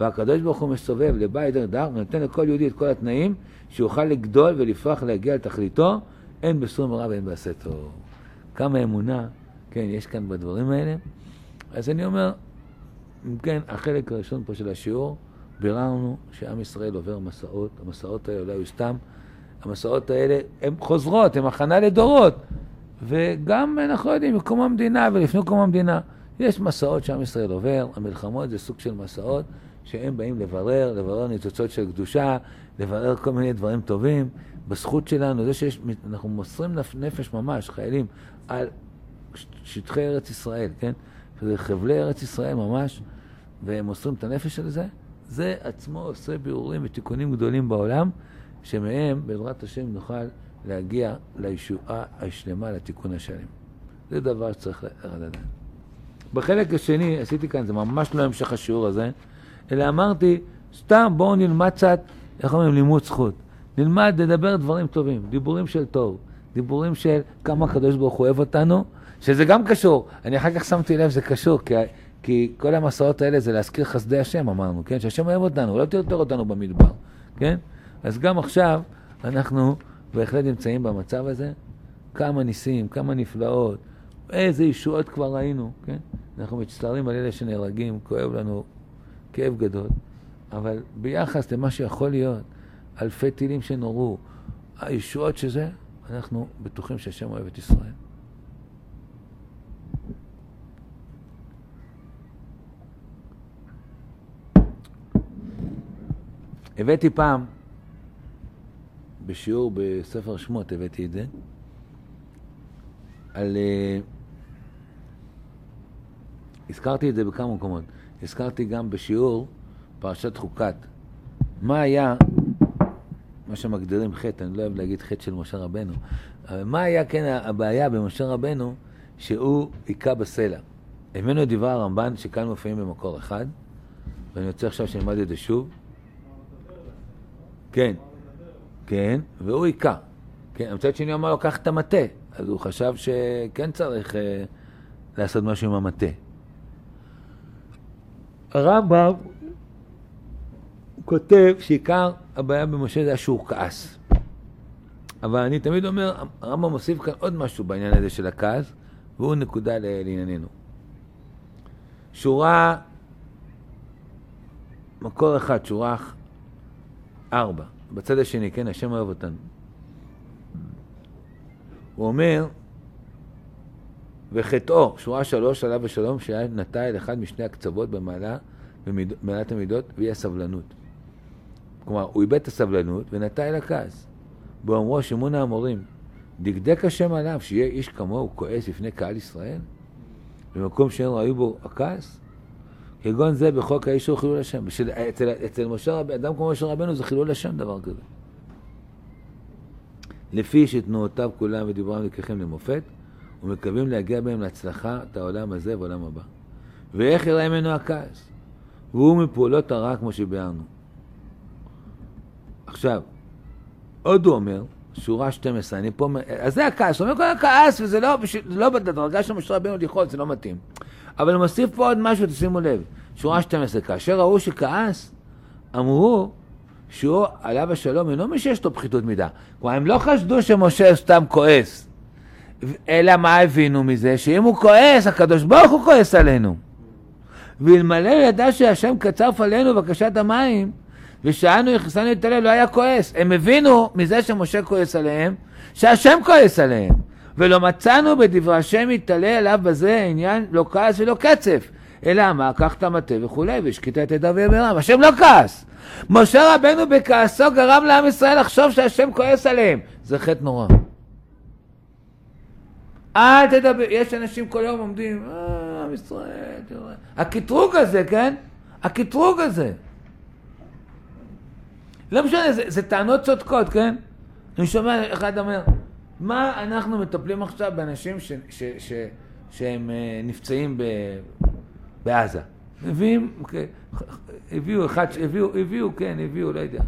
[SPEAKER 1] והקדוש ברוך הוא מסובב לבית דרך ונותן לכל יהודי את כל התנאים שיוכל לגדול ולפרח להגיע לתכליתו, הן בסור מרע והן בעשה טוב. כמה אמונה, כן, יש כאן בדברים האלה. אז אני אומר, אם כן, החלק הראשון פה של השיעור, ביררנו שעם ישראל עובר מסעות, המסעות האלה אולי היו סתם, המסעות האלה הן חוזרות, הן הכנה לדורות. וגם אנחנו יודעים, מקום המדינה ולפני קום המדינה, יש מסעות שעם ישראל עובר, המלחמות זה סוג של מסעות שהם באים לברר, לברר ניצוצות של קדושה, לברר כל מיני דברים טובים, בזכות שלנו, זה שאנחנו מוסרים נפש ממש, חיילים, על שטחי ארץ ישראל, כן? שזה חבלי ארץ ישראל ממש, והם מוסרים את הנפש של זה, זה עצמו עושה בירורים ותיקונים גדולים בעולם, שמהם, בעזרת השם, נוכל להגיע לישועה השלמה, לתיקון השלם. זה דבר שצריך לדעת. בחלק השני, עשיתי כאן, זה ממש לא המשך השיעור הזה, אלא אמרתי, סתם בואו נלמד קצת, איך אומרים, לימוד זכות. נלמד לדבר דברים טובים, דיבורים של טוב, דיבורים של כמה הקדוש ברוך הוא אוהב אותנו, שזה גם קשור. אני אחר כך שמתי לב שזה קשור, כי, כי כל המסעות האלה זה להזכיר חסדי השם, אמרנו, כן? שהשם אוהב אותנו, הוא לא טרטר אותנו במדבר, כן? אז גם עכשיו אנחנו בהחלט נמצאים במצב הזה. כמה ניסים, כמה נפלאות, איזה ישועות כבר ראינו, כן? אנחנו מצטערים על אלה שנהרגים, כואב לנו כאב גדול, אבל ביחס למה שיכול להיות, אלפי טילים שנורו, הישועות שזה, אנחנו בטוחים שהשם אוהב את ישראל. הבאתי פעם, בשיעור בספר שמות הבאתי את זה, על... Uh, הזכרתי את זה בכמה מקומות. הזכרתי גם בשיעור פרשת חוקת. מה היה מה שמגדירים חטא, אני לא אוהב להגיד חטא של משה רבנו, אבל מה היה כן הבעיה במשה רבנו, שהוא היכה בסלע. הבאנו את דברי הרמב"ן שכאן מופיעים במקור אחד, ואני רוצה עכשיו שנלמד את זה שוב. כן, כן, והוא היכה. כן, מצד שני אמר לו, קח את המטה. אז הוא חשב שכן צריך אה, לעשות משהו עם המטה. הרמב"ם כותב שעיקר הבעיה במשה זה שהוא כעס. אבל אני תמיד אומר, הרמב"ם מוסיף כאן עוד משהו בעניין הזה של הכעס, והוא נקודה לענייננו. שורה, מקור אחד, שורה ארבע, בצד השני, כן, השם אוהב אותנו. הוא אומר, וחטאו, שורה שלוש, עליו השלום, שהיה נטע אל אחד משני הקצוות במעלה, במעלת המידות, והיא הסבלנות. כלומר, הוא איבד את הסבלנות ונטע אל הכעס. באומרו שמעון האמורים, דקדק השם עליו, שיהיה איש כמוהו כועס לפני קהל ישראל? במקום שאין ראוי בו הכעס? כגון זה בחוק האיש ההוא חילול השם. בשל, אצל, אצל משה רבנו, אדם כמו משה רבנו זה חילול השם דבר כזה. לפי שתנועותיו כולם ודבריהם נלקחים למופת, ומקווים להגיע בהם להצלחת העולם הזה ועולם הבא. ואיך יראה ממנו הכעס? והוא מפעולות הרע כמו שביארנו. עכשיו, עוד הוא אומר, שורה 12, אני פה, אז זה הכעס, הוא אומר כל הכעס, וזה לא, לא בדרגה של משה רבינו לכעוס, זה לא מתאים. אבל הוא מוסיף פה עוד משהו, תשימו לב, שורה 12, כאשר ראו שכעס, אמרו שהוא עליו השלום אינו מי שיש לו פחיתות מידה. כלומר, הם לא חשדו שמשה סתם כועס, אלא מה הבינו מזה? שאם הוא כועס, הקדוש ברוך הוא כועס עלינו. ואלמלא ידע שהשם קצף עלינו בקשת המים, ושאנו יכנסנו להתעלל, לא היה כועס. הם הבינו מזה שמשה כועס עליהם, שהשם כועס עליהם. ולא מצאנו בדברי השם יתעלה עליו בזה עניין לא כעס ולא קצף. אלא מה, קח את המטה וכולי, והשקית את ידיו ויאמרם. השם לא כעס. משה רבנו בכעסו גרם לעם ישראל לחשוב שהשם כועס עליהם. זה חטא נורא. אל תדבר, יש אנשים כל יום עומדים, אה, עם ישראל, תראה. הקטרוג הזה, כן? הקטרוג הזה. לא משנה, זה, זה טענות צודקות, כן? אני שומע אחד אומר, מה אנחנו מטפלים עכשיו באנשים ש, ש, ש, שהם אה, נפצעים ב, בעזה? מביאים, אוקיי, הביאו אחד, הביאו, הביאו, כן, הביאו, לא יודע.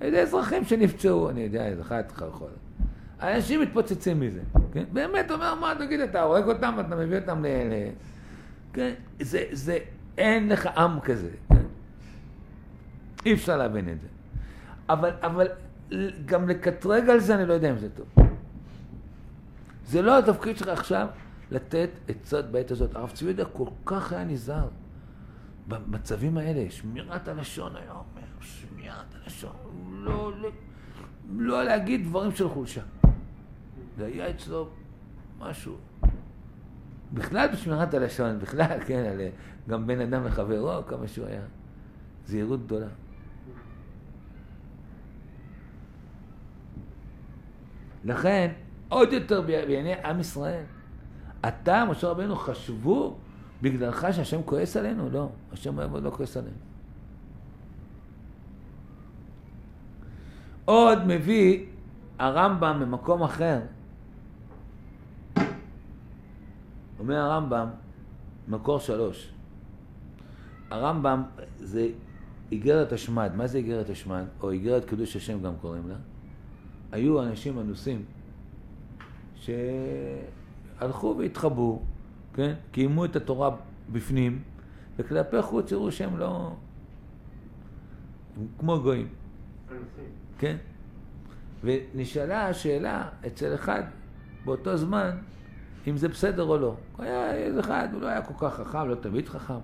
[SPEAKER 1] איזה אזרחים שנפצעו, אני יודע, איזה אחד חלחול. אנשים מתפוצצים מזה, כן? באמת, אומר, מה, תגיד, אתה הורג אותם, אתה מביא אותם ל... ל... כן? זה, זה, אין לך עם כזה, כן? אי אפשר להבין את זה. אבל, אבל גם לקטרג על זה, אני לא יודע אם זה טוב. זה לא התפקיד שלך עכשיו לתת עצות בעת הזאת. הרב צבי יהודה כל כך היה נזהר במצבים האלה. שמירת הלשון היה אומר, שמירת הלשון, לא, לא, לא להגיד דברים של חולשה. זה היה אצלו משהו. בכלל בשמירת הלשון, בכלל, כן, על, גם בין אדם לחברו, כמה שהוא היה. זהירות גדולה. לכן, עוד יותר בעיני עם ישראל, אתה, משה רבנו, חשבו בגללך שהשם כועס עלינו? לא, השם אוהב לא כועס עלינו. עוד מביא הרמב"ם במקום אחר, אומר הרמב"ם, מקור שלוש. הרמב"ם זה איגרת השמד. מה זה איגרת השמד? או איגרת קידוש השם גם קוראים לה. היו אנשים אנוסים שהלכו והתחבאו, כן? קיימו את התורה בפנים, וכלפי חוץ הראו שהם לא... הם כמו גויים. כן? ונשאלה השאלה אצל אחד באותו זמן, אם זה בסדר או לא. היה איזה אחד, הוא לא היה כל כך חכם, לא תמיד חכם,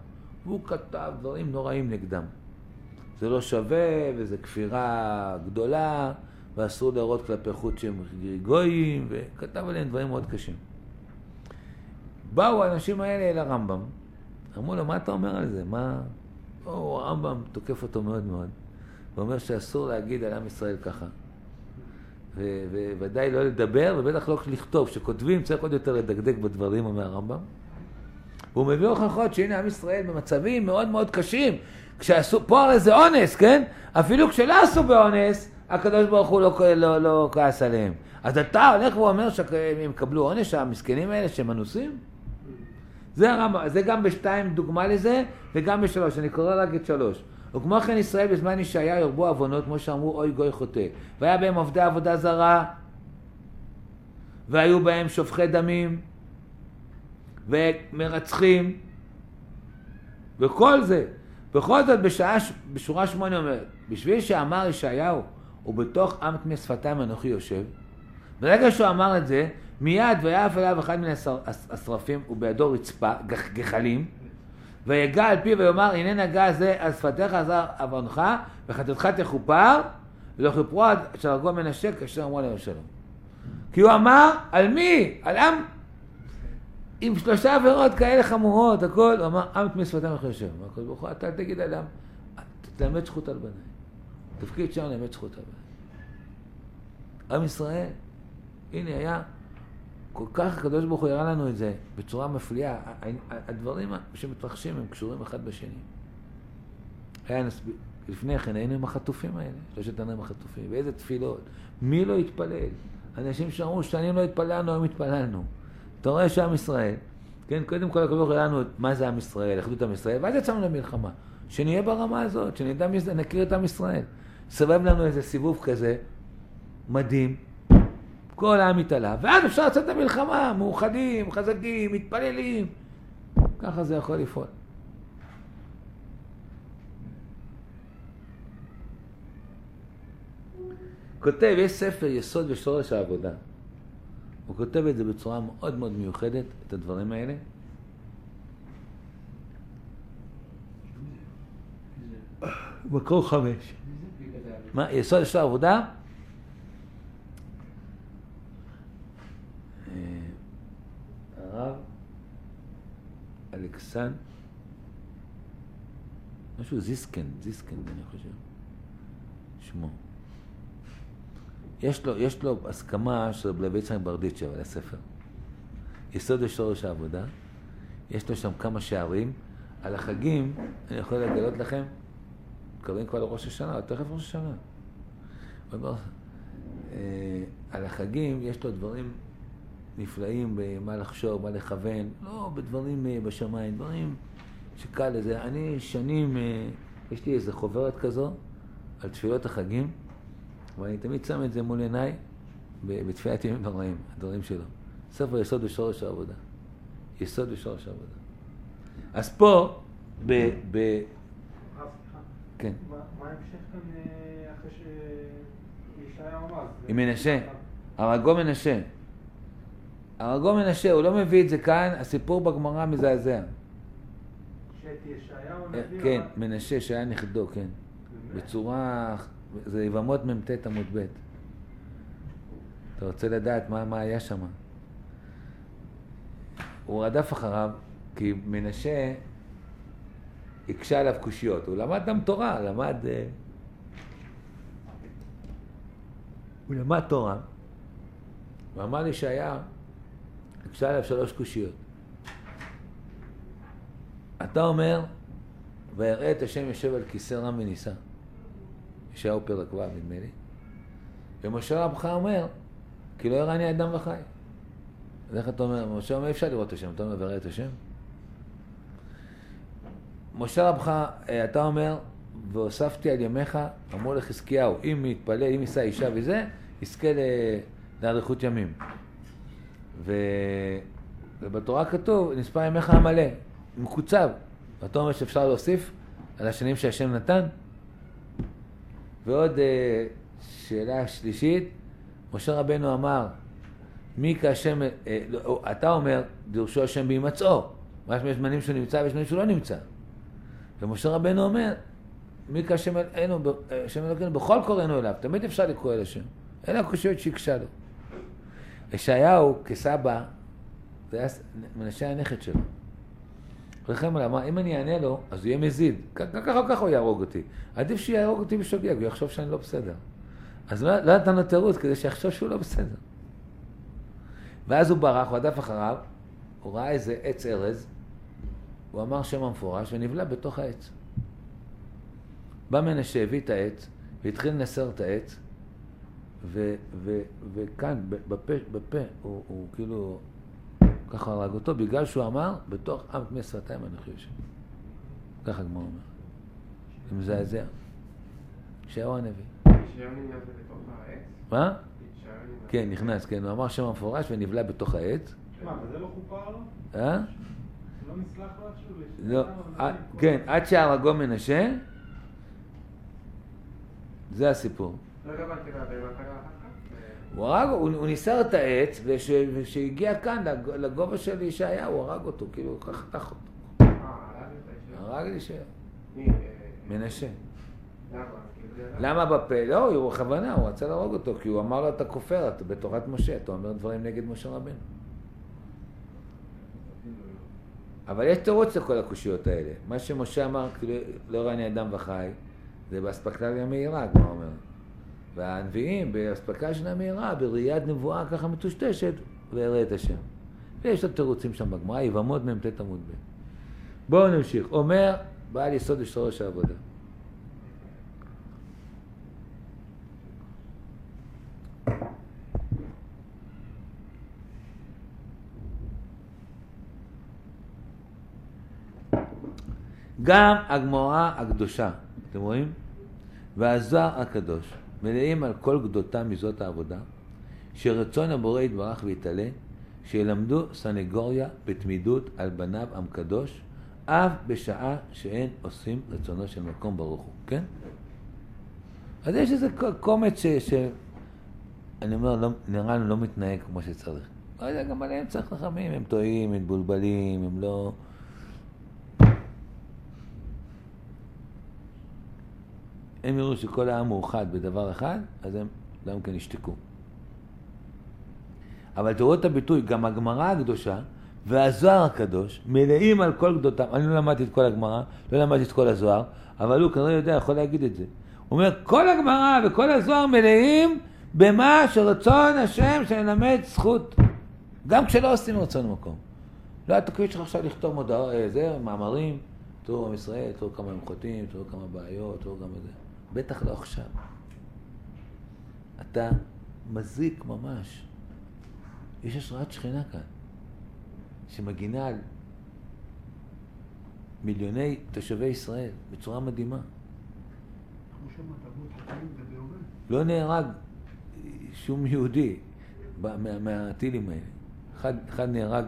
[SPEAKER 1] והוא כתב דברים נוראים נגדם. זה לא שווה, וזה כפירה גדולה, ואסור להראות כלפי חוץ שהם גויים, וכתב עליהם דברים מאוד קשים. באו האנשים האלה אל הרמב"ם, אמרו לו, מה אתה אומר על זה? מה... או, הרמב"ם תוקף אותו מאוד מאוד, ואומר שאסור להגיד על עם ישראל ככה. וודאי לא לדבר, ובטח לא לכתוב. כשכותבים צריך עוד יותר לדקדק בדברים, אומר הרמב"ם. והוא מביא הוכחות שהנה עם ישראל במצבים מאוד מאוד קשים. כשעשו, פה הרי זה אונס, כן? אפילו כשלא עשו באונס, הקדוש ברוך הוא לא, לא, לא כעס עליהם. אז אתה הולך ואומר שהם יקבלו עונש, המסכנים האלה שהם אנוסים? זה הרמב"ם, זה גם בשתיים דוגמה לזה, וגם בשלוש. אני קורא רק את שלוש. וכמו כן ישראל בזמן ישעיה ירבו עוונות, כמו שאמרו אוי גוי חוטא. והיה בהם עובדי עבודה זרה, והיו בהם שופכי דמים, ומרצחים, וכל זה. בכל זאת בשעה, בשורה שמונה אומרת, בשביל שאמר ישעיהו, ובתוך עם טמא שפתיים אנוכי יושב, ברגע שהוא אמר את זה, מיד ויעף אליו אחד מן השרפים, ובידו רצפה, גחלים, ויגע על פיו ויאמר, הנה נגע זה על שפתיך עזר עוונך, וחטאתך תכופר, ולא כיפרו עד שהרגו מנשה כאשר אמרו עליהם שלום. כי הוא אמר, על מי? על עם עם שלושה עבירות כאלה חמורות, הכל, הוא אמר, עם תמי שפתיים אחרי השם. הקדוש ברוך הוא, אתה תגיד על עם, תלמד זכות על בניי. תפקיד שם ללמד זכות בניי. עם ישראל, הנה היה, כל כך הקדוש ברוך הוא הראה לנו את זה בצורה מפליאה. הדברים שמתרחשים הם קשורים אחד בשני. היה נסביר, לפני כן היינו עם החטופים האלה, שלושת הנרים החטופים, ואיזה תפילות. מי לא התפלל? אנשים שאמרו, שנים לא התפללנו, היום התפללנו. אתה רואה שעם ישראל, כן, קודם כל הקדוש הוא לנו מה זה עם ישראל, אחדות עם ישראל, ואז יצאנו למלחמה. שנהיה ברמה הזאת, שנדע מי זה, נכיר את עם ישראל. סבב לנו איזה סיבוב כזה, מדהים, כל העם התעלה, ואז אפשר לצאת למלחמה, מאוחדים, חזקים, מתפללים. ככה זה יכול לפעול. כותב, יש ספר יסוד ושורש העבודה. הוא כותב את זה בצורה מאוד מאוד מיוחדת, את הדברים האלה. מקור חמש. מה, יסוד של העבודה? אה, הרב אלכסן, משהו זיסקן, זיסקן אני חושב, שמו. יש לו, יש לו הסכמה של רב יצחק ברדיצ'ב על הספר. יסוד ושורש העבודה. יש לו שם כמה שערים. על החגים, אני יכול לגלות לכם, מתקרבים כבר לראש השנה, תכף ראש השנה. אומר, אה, על החגים יש לו דברים נפלאים במה לחשוב, מה לכוון, לא בדברים אה, בשמיים, דברים שקל לזה. אני שנים, אה, יש לי איזה חוברת כזו על תפילות החגים. ואני תמיד שם את זה מול עיניי בתפילת ימים נוראים, הדברים שלו. ספר יסוד ושורש העבודה. יסוד ושורש העבודה. אז פה, ב... ב... כן.
[SPEAKER 2] מה ההמשך כאן אה, אחרי שישעיהו אמר?
[SPEAKER 1] עם מנשה. הרגו מנשה. הרגו מנשה, הוא לא מביא את זה כאן, הסיפור בגמרא מזעזע. כן, מנשה שהיה נכדו, כן. בצורה זה יבמות מ"ט עמוד ב'. אתה רוצה לדעת מה, מה היה שם. הוא רדף אחריו, כי מנשה הקשה עליו קושיות. הוא למד גם תורה, למד... אה, הוא למד תורה, ואמר לי שהיה, הקשה עליו שלוש קושיות. אתה אומר, ויראה את השם יושב על כיסא רם ונישא. ישעיהו פרק ו' נדמה לי. ומשה רבך אומר, כי לא יראני אדם וחי. אז איך אתה אומר? משה אומר, אפשר לראות את השם, אתה אומר, וראה את השם? משה רבך, אה, אתה אומר, והוספתי על ימיך, אמרו לחזקיהו, אם יתפלל, אם יישא אישה וזה, יזכה לאריכות ימים. ו... ובתורה כתוב, נספר ימיך המלא, מקוצב. ואתה אומר שאפשר להוסיף על השנים שהשם נתן? ועוד אה, שאלה שלישית, משה רבנו אמר, מי כהשם, אה, לא, אתה אומר, דרשו השם בהימצאו. מה שיש זמנים שהוא נמצא ויש זמנים שהוא לא נמצא. ומשה רבנו אומר, מי כהשם אלוהינו, אה, השם אלוהינו, בכל קוראינו אליו, תמיד אפשר לקרוא אל השם. אלה הקושיות שהקשה לו. ישעיהו כסבא, זה היה מנשה הנכד שלו. רחם עליו, אמר, אם אני אענה לו, אז הוא יהיה מזיד. ככה או ככה הוא יהרוג אותי. עדיף שיהרוג אותי בשוגג, הוא יחשוב שאני לא בסדר. אז לא, לא נתן לו תירוץ כדי שיחשוב שהוא לא בסדר. ואז הוא ברח, הוא הדף אחריו, הוא ראה איזה עץ ארז, הוא אמר שם המפורש ונבלע בתוך העץ. בא מנשה, הביא את העץ, והתחיל לנסר את העץ, ו, ו, וכאן, בפה, בפה הוא, הוא כאילו ככה הרג אותו, בגלל שהוא אמר, בתוך עם תמי שפתיים אנוכי יושב. ככה הגמרא אומר. זה מזעזע. ישעיהו הנביא. מה? כן, נכנס, כן, הוא אמר שם המפורש ונבלע בתוך העץ.
[SPEAKER 2] מה, וזה לא חופר לו?
[SPEAKER 1] אה?
[SPEAKER 2] לא נסלח?
[SPEAKER 1] לא, אה, כן, עד שהרגו מנשה, זה הסיפור.
[SPEAKER 2] לא
[SPEAKER 1] הוא הרג, הוא, הוא ניסר את העץ, וכשהגיע כאן לגובה של ישעיה, הוא הרג אותו, כאילו, הוא חתך אותו. הרג את ישעיה. מנשה. למה בפה? לא, הוא בכוונה, הוא רצה להרוג אותו, כי הוא אמר לו, אתה כופר, אתה בתורת משה, אתה אומר דברים נגד משה רבנו. אבל יש תירוץ לכל הקושיות האלה. מה שמשה אמר, כאילו, לא ראני אדם וחי, זה באספקלריה מהירה, כמו אומר. והנביאים, באספקה שלה מהירה, בראיית נבואה ככה מטושטשת, ויראה את השם. ויש עוד תירוצים שם בגמרא, יבמות מ"ט עמוד ב'. בואו נמשיך. אומר בעל יסוד ושורש העבודה. גם הגמרא הקדושה, אתם רואים? והזוהר הקדוש מלאים על כל גדותם מזאת העבודה, שרצון הבורא יתברך ויתעלה, שילמדו סנגוריה בתמידות על בניו עם קדוש, אף בשעה שאין עושים רצונו של מקום ברוך הוא, כן? אז יש איזה קומץ ש... ש... אני אומר, לא, נראה לי לא מתנהג כמו שצריך. לא יודע, גם עליהם צריך חכמים, הם טועים, הם מבולבלים, הם לא... הם יראו שכל העם מאוחד בדבר אחד, אז הם גם כן ישתקו. אבל תראו את הביטוי, גם הגמרא הקדושה והזוהר הקדוש מלאים על כל גדותם. אני לא למדתי את כל הגמרא, לא למדתי את כל הזוהר, אבל הוא כנראה יודע, יכול להגיד את זה. הוא אומר, כל הגמרא וכל הזוהר מלאים במה שרצון השם שנלמד זכות. גם כשלא עושים רצון במקום. לא התקווית שלך עכשיו לכתוב מודעות, אה, זה, מאמרים, תראו עם ישראל, תראו כמה הם חוטאים, תראו כמה בעיות, תראו כמה זה. בטח לא עכשיו. אתה מזיק ממש. יש השראת שכינה כאן, שמגינה על מיליוני תושבי ישראל בצורה מדהימה. לא נהרג שום יהודי מהטילים האלה. אחד, אחד נהרג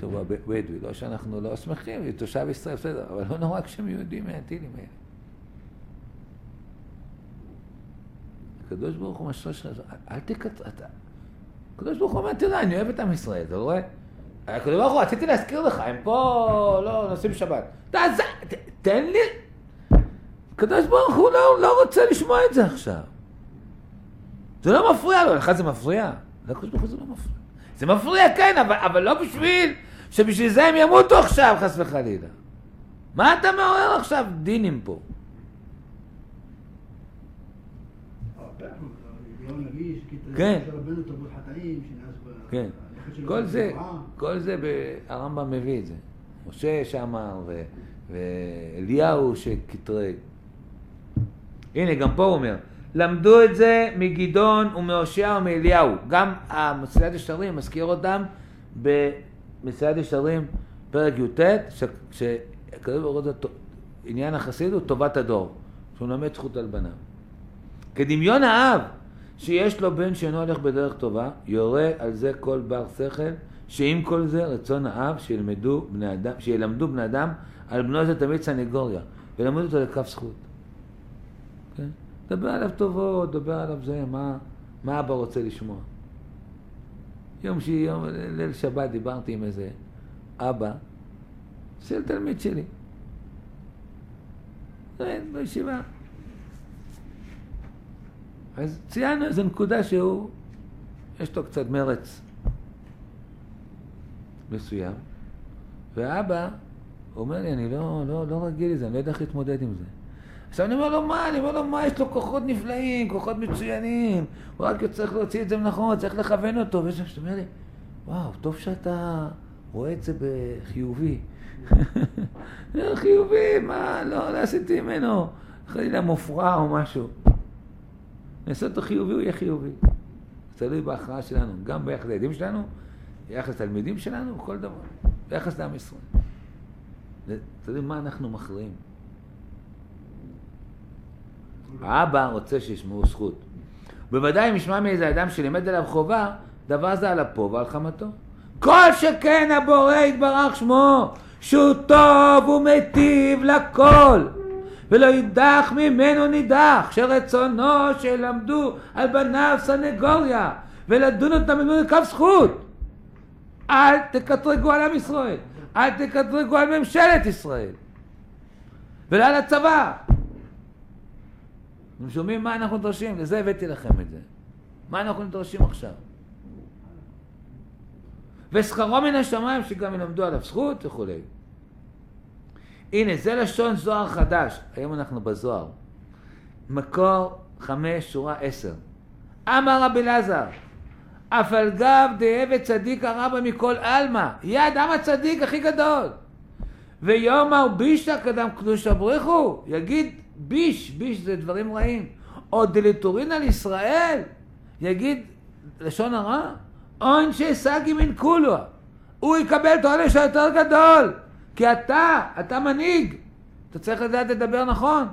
[SPEAKER 1] שבוע בדואי, לא שאנחנו לא שמחים, תושב ישראל, בסדר, אבל לא נהרג שם יהודי מהטילים האלה. הקדוש ברוך הוא משרה שלך, אל תקצר, אתה... הקדוש ברוך הוא אומר, תראה, אני אוהב את עם ישראל, אתה רואה? הקדוש ברוך הוא, רציתי להזכיר לך, הם פה לא נוסעים שבת. תן לי... הקדוש ברוך הוא לא, לא רוצה לשמוע את זה עכשיו. זה לא מפריע לו, לך זה מפריע? לקדוש ברוך הוא זה לא מפריע. זה מפריע, כן, אבל, אבל לא בשביל שבשביל זה הם ימותו עכשיו, חס וחלילה. מה אתה מעורר עכשיו דינים פה? כן. כן. כל זה, כל זה, הרמב"ם מביא את זה. משה שאמר, ואליהו שקטרג. הנה, גם פה הוא אומר, למדו את זה מגדעון ומהושע ומאליהו. גם המסילת ישרים מזכיר אותם במסילת ישרים, פרק י"ט, שכתוב ברור עניין החסיד הוא טובת הדור, שהוא לומד זכות על בניו. כדמיון האב שיש לו בן שאינו הולך בדרך טובה, יורה על זה כל בר שכל, שעם כל זה רצון האב שילמדו בני אדם, שילמדו בני אדם על בנו זה תמיד סנגוריה, וילמדו אותו לכף זכות. כן? דבר עליו טובות, דבר עליו זה, מה, מה אבא רוצה לשמוע. יום שהיא, יום, ליל שבת דיברתי עם איזה אבא של תלמיד שלי. בישיבה. אז ציינו איזו נקודה שהוא, יש לו קצת מרץ מסוים, ואבא אומר לי, אני לא, לא, לא רגיל לזה, אני לא יודע איך להתמודד עם זה. עכשיו אני אומר לו, מה? אני אומר לו, מה? יש לו כוחות נפלאים, כוחות מצוינים, הוא רק צריך להוציא את זה נכון, צריך לכוון אותו. ויש שאתה אומר לי, וואו, טוב שאתה רואה את זה בחיובי. חיובי, מה? לא, לא עשיתי ממנו חלילה מופרע או משהו. נעשה אותו חיובי, הוא יהיה חיובי. זה תלוי בהכרעה שלנו, גם ביחס לילדים שלנו, ביחס לתלמידים שלנו, בכל דבר, ביחס לעם ישראל. זה תלוי מה אנחנו מכריעים. האבא רוצה שישמעו זכות. בוודאי אם ישמע מאיזה אדם שלימד עליו חובה, דבר זה על אפו ועל חמתו. כל שכן הבורא יתברך שמו, שהוא טוב ומיטיב לכל. ולא יידח ממנו נידח, שרצונו שלמדו על בניו סנגוריה, ולדון אותם במילוי כף זכות. אל תקטרגו על עם ישראל, אל תקטרגו על ממשלת ישראל, ולא על הצבא. אתם שומעים מה אנחנו נדרשים? לזה הבאתי לכם את זה. מה אנחנו נדרשים עכשיו? ושכרו מן השמיים שגם ילמדו עליו זכות וכולי. הנה, זה לשון זוהר חדש. היום אנחנו בזוהר. מקור חמש, שורה עשר. אמר רבי אלעזר, אף על גב דעבד צדיק הרבה מכל עלמא. יהיה האדם הצדיק הכי גדול. ויאמר בישא קדם קדושה בריחו. יגיד ביש, ביש זה דברים רעים. או דלתורין על ישראל. יגיד לשון הרע. עונשי סגי מן כולו. הוא יקבל את העונש היותר גדול. כי אתה, אתה מנהיג. אתה צריך לדעת לדבר נכון.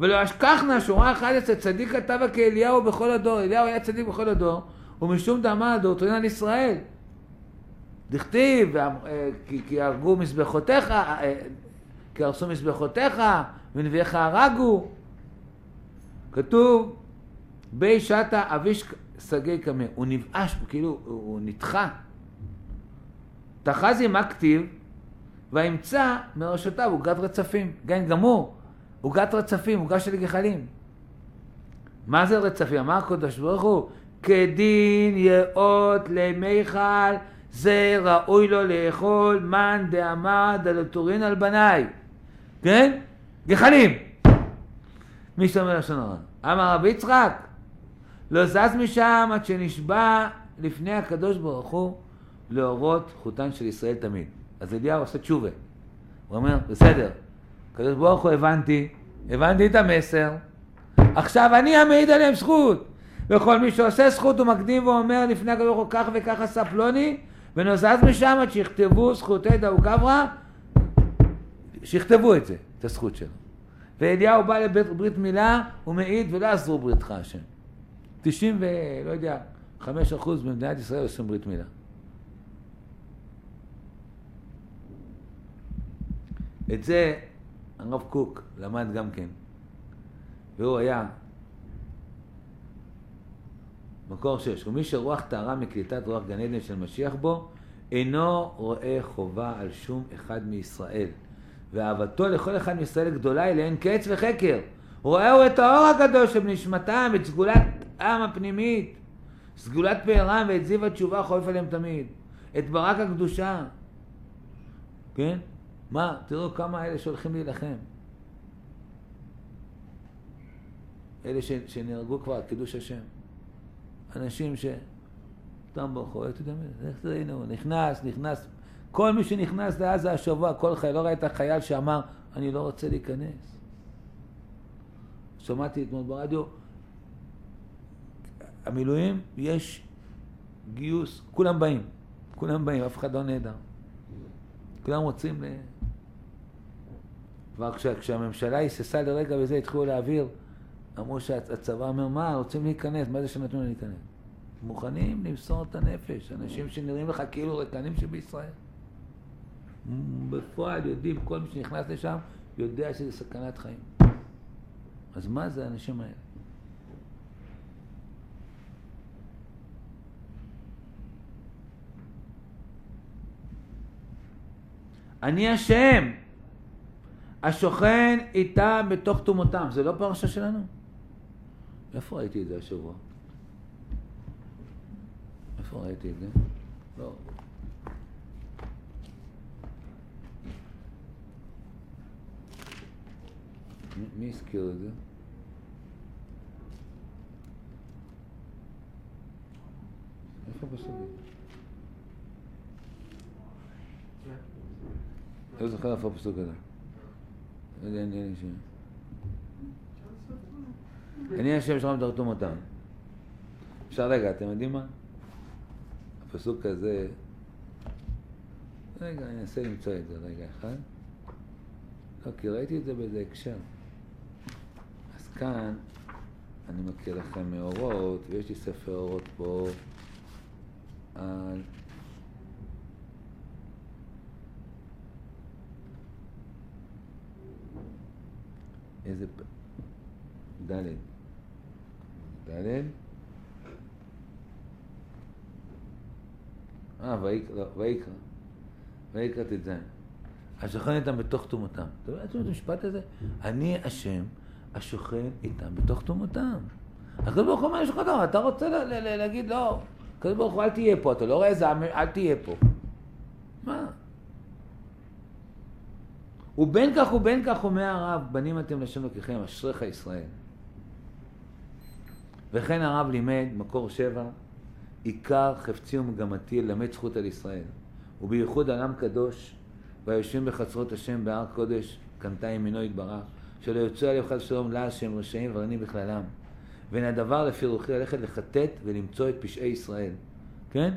[SPEAKER 1] ולא אשכחנה שורה 11 צדיק כתבה כאליהו בכל הדור, אליהו היה צדיק בכל הדור, ומשום דאמר דורטרין על ישראל. דכתיב, אה, כי, כי הרגו מזבחותיך, אה, כי הרסו מזבחותיך, ונביאיך הרגו. כתוב, בי שתה אביש סגי קמא, הוא נבאש, כאילו, הוא נדחה. תחזי מה כתיב? וימצא מראשותיו עוגת רצפים, כן גמור, עוגת רצפים, עוגה של גחלים. מה זה רצפים? אמר הקדוש ברוך הוא, כדין יאות למיכל, זה ראוי לו לאכול מן דאמר דלתורין על בניי. כן? גחלים. מי שאומר לשון הרע. אמר רבי יצחק, לא זז משם עד שנשבע לפני הקדוש ברוך הוא להורות חותן של ישראל תמיד. אז אליהו עושה תשובה. הוא אומר, בסדר, הקדוש ברוך הוא הבנתי, הבנתי את המסר, עכשיו אני המעיד עליהם זכות. וכל מי שעושה זכות הוא מקדים ואומר לפני הקדוש ברוך הוא כך וכך עשה פלוני, ונוזז משם עד שיכתבו זכותי דאו גברא, שיכתבו את זה, את הזכות שלו. ואליהו בא לבית ברית מילה, הוא מעיד ולא עזרו בריתך השם. 90 ולא יודע, 5 אחוז במדינת ישראל עושים ברית מילה. את זה הרב קוק למד גם כן. והוא היה מקור שש, ומי שרוח טהרה מקליטת רוח גן עדן של משיח בו, אינו רואה חובה על שום אחד מישראל. ואהבתו לכל אחד מישראל גדולה היא לאין קץ וחקר. רואה את האור הגדול שבנשמתם, את סגולת עם הפנימית, סגולת פארם ואת זיו התשובה חולף עליהם תמיד. את ברק הקדושה. כן? מה, תראו כמה אלה שהולכים להילחם. אלה ש, שנהרגו כבר, קידוש השם. אנשים ש... סתם ברחוב, אתה יודע, איך זה, הנה הוא נכנס, נכנס. כל מי שנכנס לעזה השבוע, כל חייל, לא ראית חייל שאמר, אני לא רוצה להיכנס. שמעתי אתמול ברדיו, המילואים, יש גיוס, כולם באים, כולם באים, אף אחד לא נהדר. כולם רוצים ל... כבר כש, כשהממשלה היססה לרגע וזה, התחילו להעביר, אמרו שהצבא אומר, מה, רוצים להיכנס, מה זה שנתנו להם להיכנס? מוכנים למסור את הנפש, אנשים שנראים לך כאילו רקנים שבישראל. בפועל יודעים, כל מי שנכנס לשם יודע שזה סכנת חיים. אז מה זה האנשים האלה? אני השם, השוכן איתם בתוך תומותם. זה לא פרשה שלנו? איפה ראיתי את זה השבוע? איפה ראיתי את זה? לא. מי הזכיר את זה? איפה בסוף? לא זוכר איפה הפסוק הזה. לא יודע, אין לי שם. אני השם שלום תרתום אותם. אפשר רגע, אתם יודעים מה? הפסוק הזה... רגע, אני אנסה למצוא את זה רגע אחד. לא, כי ראיתי את זה באיזה הקשר. אז כאן אני מכיר לכם מאורות, ויש לי ספר אורות פה על... איזה... ד' ד' אה, ויקרא, ויקרא ט"ז. השוכן איתם בתוך טומאתם. אתה יודע את המשפט הזה? אני השם השוכן איתם בתוך טומאתם. הקדוש ברוך הוא אומר, לך דבר, אתה רוצה להגיד לא, הקדוש ברוך הוא אל תהיה פה, אתה לא רואה איזה, עם- אל תהיה פה. מה? ובין כך ובין כך אומר הרב, בנים אתם לשם לקיכם, אשריך ישראל. וכן הרב לימד, מקור שבע, עיקר חפצי ומגמתי ללמד זכות על ישראל, ובייחוד על עם קדוש, והיושבים בחצרות השם בהר קודש, קנתה ימינו יתברך, שלא יוצא עליהם חס ושלום לעל שהם רשעים ורעים בכללם. ואין הדבר לפי רוחי ללכת לחטט ולמצוא את פשעי ישראל. כן?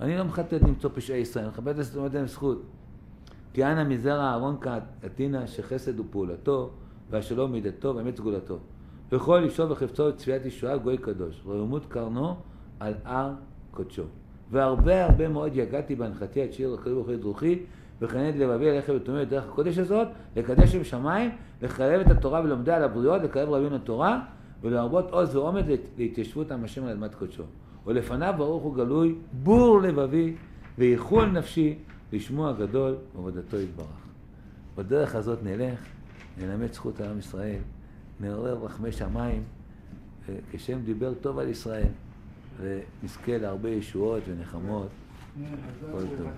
[SPEAKER 1] אני לא מחטט למצוא פשעי ישראל, אני מכבד זאת להם זכות. כי אנא מזרע אהרון כעתינא שחסד הוא פעולתו, והשלום מידתו ואמת סגולתו. וכל אישו וחפצו וצביעת ישועה גוי קדוש, וימות קרנו על הר קודשו. והרבה הרבה מאוד יגעתי בהנחתי עד שיר הקדוש ברוך הוא את רוחי, וכן את לבבי ללכת ותאמר בדרך הקודש הזאת, לקדש שם שמיים, לחלב את התורה ולומדיה על הבריות, לקרב רבים לתורה, ולהרבות עוז ואומץ להת- להתיישבות עם השם על אדמת קודשו. ולפניו ברוך הוא גלוי, בור לבבי, וייחול נפשי, לשמו הגדול ועבודתו יתברך. בדרך הזאת נלך, נלמד זכות על עם ישראל, נעורר רחמי שמיים, וכשם דיבר טוב על ישראל, ונזכה להרבה ישועות ונחמות. כל טוב.